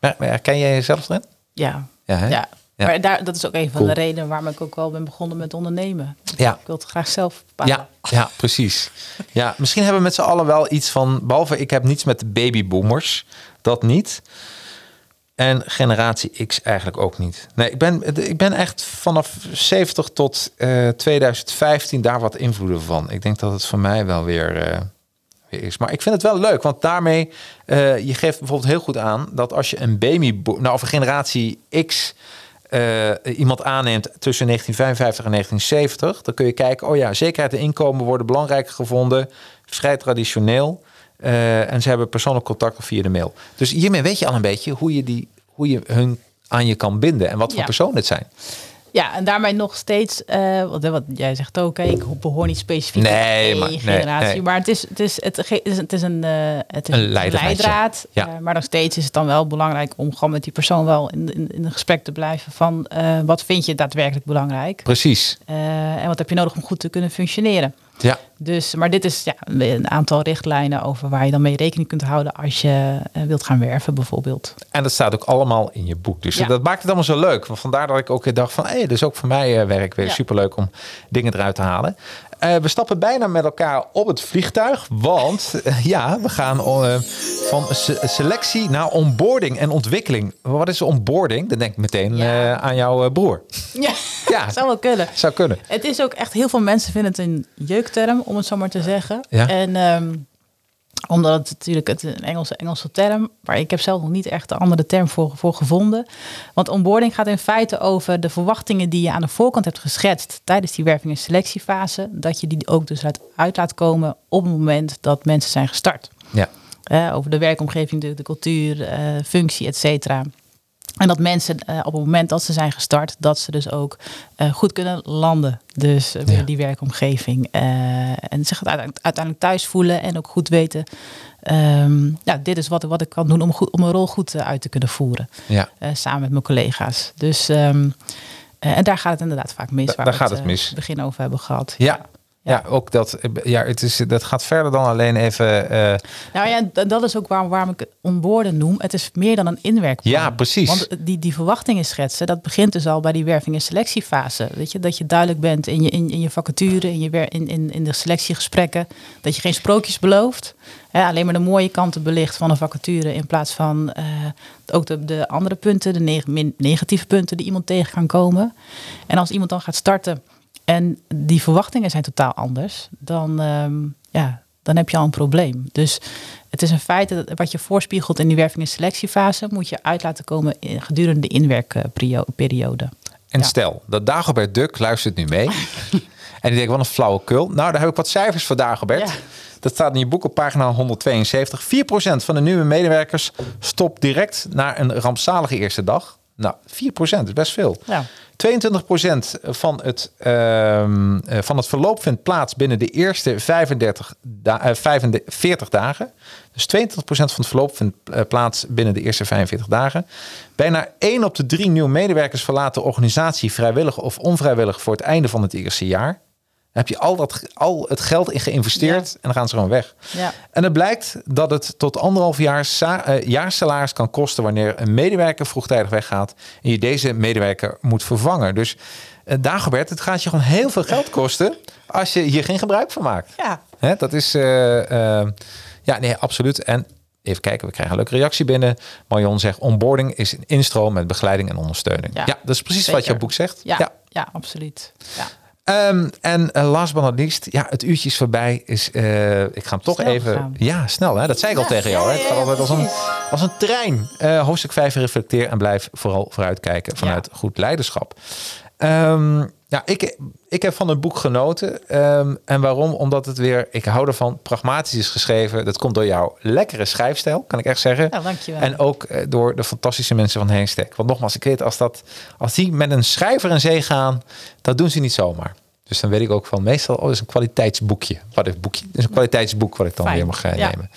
Herken jij jezelf erin? Ja, Ja, hè? ja. Ja. Maar daar, dat is ook een van Cool. de redenen waarom ik ook wel ben begonnen met ondernemen. Ja. Ik wil het graag zelf bepalen. Ja, ja, precies. Ja, misschien hebben we met z'n allen wel iets van, behalve ik heb niets met de babyboomers, dat niet. En generatie X eigenlijk ook niet. Nee, ik ben, ik ben echt vanaf 70 tot eh 2015 daar wat invloeden van. Ik denk dat het voor mij wel weer, eh, is. Maar ik vind het wel leuk, want daarmee, eh, je geeft bijvoorbeeld heel goed aan dat als je een baby, nou of een generatie X eh, iemand aanneemt tussen 1955 en 1970, dan kun je kijken, oh ja, zekerheid en inkomen worden belangrijk gevonden, vrij traditioneel. eh, en ze hebben persoonlijk contact via de mail. Dus hiermee weet je al een beetje hoe je, die, hoe je hun aan je kan binden en wat voor Ja. personen het zijn. Ja, en daarmee nog steeds, eh, wat, wat jij zegt ook, hè, ik behoor niet specifiek Nee, maar- nee, generatie, nee. maar het is, het is, het, is, het is een, eh, het is Een leidraadje. leidraad. Ja. eh, maar nog steeds is het dan wel belangrijk om gewoon met die persoon wel in, in, in een gesprek te blijven van eh, wat vind je daadwerkelijk belangrijk Precies. Eh, en wat heb je nodig om goed te kunnen functioneren. Ja, Dus, maar dit is ja, een aantal richtlijnen over waar je dan mee rekening kunt houden als je eh, wilt gaan werven bijvoorbeeld. en dat staat ook allemaal in je boek. Dus Ja. dat maakt het allemaal zo leuk. Want vandaar dat ik ook weer dacht van, hé, dat is ook voor mij eh, werk weer Ja. superleuk om dingen eruit te halen. Eh, we stappen bijna met elkaar op het vliegtuig, want eh, ja, we gaan eh, van se- selectie naar onboarding en ontwikkeling. Wat is onboarding? Dan denk ik meteen Ja. aan jouw broer. Ja, Ja. zou wel kunnen. Zou kunnen. Het is ook echt, heel veel mensen vinden het een jeukterm, om het zo maar te zeggen. Ja. En ehm, omdat het natuurlijk het een Engelse, Engelse term, maar ik heb zelf nog niet echt een andere term voor, voor gevonden. Want onboarding gaat in feite over de verwachtingen die je aan de voorkant hebt geschetst tijdens die werving- en selectiefase. Dat je die ook dus uit, uit laat komen op het moment dat mensen zijn gestart. Ja. Eh, over de werkomgeving, de, de cultuur, eh, functie, et cetera. En dat mensen eh, op het moment dat ze zijn gestart, dat ze dus ook eh, goed kunnen landen. Dus Ja. die werkomgeving. En zich uiteindelijk, uiteindelijk thuis voelen en ook goed weten. ja, dit is wat, wat ik kan doen om, goed, om een rol goed uit te kunnen voeren. Ja. samen met mijn collega's. Dus, ehm, eh, en daar gaat het inderdaad vaak mis. Da- waar daar we gaat het eh, mis. begin over hebben gehad. Ja. Ja, ook dat, ja, het is, dat gaat verder dan alleen even. eh, Nou ja, dat is ook waarom, waarom ik het onboorden noem. Het is meer dan een inwerkplan. Ja, precies. Want die, die verwachtingen schetsen, dat begint dus al bij die werving- en selectiefase. Weet je, dat je duidelijk bent in je, in, in je vacature, in, je in, in, in de selectiegesprekken. Dat je geen sprookjes belooft. Hè, alleen maar de mooie kanten belicht van een vacature. In plaats van eh, ook de, de andere punten, de neg- negatieve punten die iemand tegen kan komen. En als iemand dan gaat starten en die verwachtingen zijn totaal anders, dan, ehm, ja, dan heb je al een probleem. Dus het is een feit dat wat je voorspiegelt in die werving- en selectiefase, moet je uit laten komen gedurende de inwerkperiode. En Ja. stel dat Dagobert Duk luistert nu mee. en die denkt, wat een flauwekul. Nou, daar heb ik wat cijfers voor Dagobert. Ja. Dat staat in je boek op pagina 172. 4% van de nieuwe medewerkers stopt direct na een rampzalige eerste dag. Nou, 4% is best veel. Ja. 22% van het, ehm, eh, van het verloop vindt plaats binnen de eerste 35 da eh, 45 dagen. Dus 22% van het verloop vindt eh, plaats binnen de eerste 45 dagen. Bijna 1 op de 3 nieuwe medewerkers verlaten de organisatie vrijwillig of onvrijwillig voor het einde van het eerste jaar. Heb je al, dat, al het geld in geïnvesteerd en dan gaan ze gewoon weg. Ja. En het blijkt dat het tot anderhalf jaar sa- eh, jaarsalaris kan kosten wanneer een medewerker vroegtijdig weggaat en je deze medewerker moet vervangen. Dus uh, Dagobert, het gaat je gewoon heel veel geld kosten als je hier geen gebruik van maakt. Ja. Hè, dat is, eh, ja, nee, absoluut. En even kijken, we krijgen een leuke reactie binnen. Marion zegt, onboarding is een instroom met begeleiding en ondersteuning. Ja, Ja, dat is precies wat zeker. jouw boek zegt. Ja, ja. absoluut. Ja. Ehm, en eh, last but not least, ja, het uurtje is voorbij. Is, eh, ik ga hem toch Snel even. Ja, snel hè. Dat zei ik al tegen jou. Hè. Het gaat altijd als een, als een trein. Eh, hoofdstuk 5 reflecteer en blijf vooral vooruitkijken vanuit goed leiderschap. Ehm, ja, ik, ik heb van het boek genoten. Ehm, en waarom? Omdat het weer, ik hou ervan, pragmatisch is geschreven. Dat komt door jouw lekkere schrijfstijl, kan ik echt zeggen. Ja, dankjewel. En ook eh, door de fantastische mensen van Heenstek. Want nogmaals, ik weet als, dat, als die met een schrijver in zee gaan, dat doen ze niet zomaar. Dus dan weet ik ook van meestal, oh, dat is een kwaliteitsboekje. Wat is boekje? Is een kwaliteitsboek wat ik dan Fijn, weer mag eh, ja. nemen.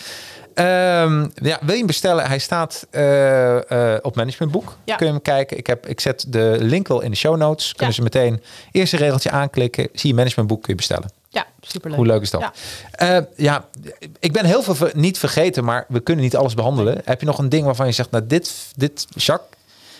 Ehm, ja, wil je hem bestellen? Hij staat eh, eh, op managementboek. Ja. Kun je hem kijken. Ik, heb, ik zet de link wel in de show notes. Kunnen Ja. ze meteen eerste regeltje aanklikken. Zie je managementboek kun je bestellen. Ja, superleuk. Hoe leuk is dat? Ja. Ja, ik ben heel veel ver- niet vergeten, maar we kunnen niet alles behandelen. Heb je nog een ding waarvan je zegt, nou dit, dit Jacques,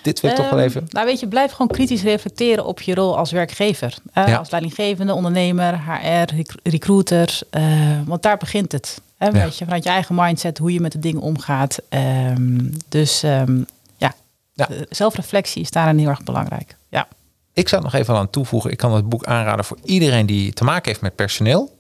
dit wil ik toch wel Ehm, even. Nou weet je, blijf gewoon kritisch reflecteren op je rol als werkgever. Eh, Ja. Als leidinggevende, ondernemer, HR, rec- recruiter. eh, want daar begint het. Hè, Ja. weet je, vanuit je eigen mindset, hoe je met de dingen omgaat. Ehm, dus ehm, ja, Ja. eh, zelfreflectie is daarin heel erg belangrijk. Ja. Ik zou nog even aan toevoegen. Ik kan het boek aanraden voor iedereen die te maken heeft met personeel.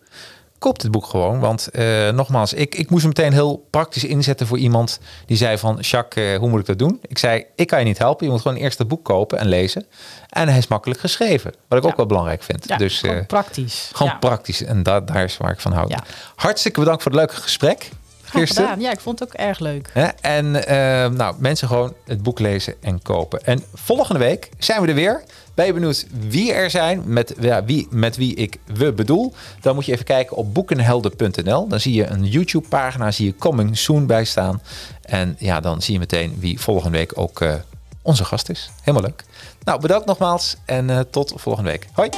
Koop dit boek gewoon. Want eh, nogmaals, ik, ik moest hem meteen heel praktisch inzetten voor iemand die zei van... Jacques, eh, hoe moet ik dat doen? Ik zei, ik kan je niet helpen. Je moet gewoon eerst het boek kopen en lezen. En hij is makkelijk geschreven. Wat ik ook wel belangrijk vind. ja dus gewoon eh, praktisch. gewoon ja. praktisch. En da daar is waar ik van houd. Hartstikke bedankt voor het leuke gesprek. Graag Kirsten. gedaan. Ja, ik vond het ook erg leuk. Hè? En eh, nou, mensen gewoon het boek lezen en kopen. En volgende week zijn we er weer. Ben je benieuwd wie er zijn, met, ja, wie, met wie ik we bedoel? Dan moet je even kijken op boekenhelden.nl. Dan zie je een YouTube pagina, zie je Coming Soon bij staan. En ja, dan zie je meteen wie volgende week ook eh, onze gast is. Helemaal leuk. Nou, bedankt nogmaals en eh, tot volgende week. Hoi!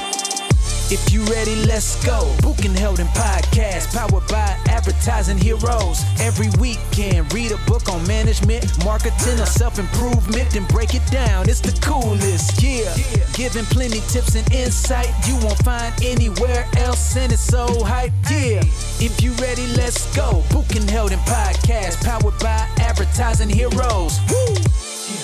If you ready, let's go. Booking Held in Podcast, powered by Advertising Heroes. Every weekend, read a book on management, marketing, or self improvement, then break it down. It's the coolest, yeah. Giving plenty tips and insight you won't find anywhere else, and it's so hype, yeah. If you ready, let's go. Booking Held in Podcast, powered by Advertising Heroes. Woo!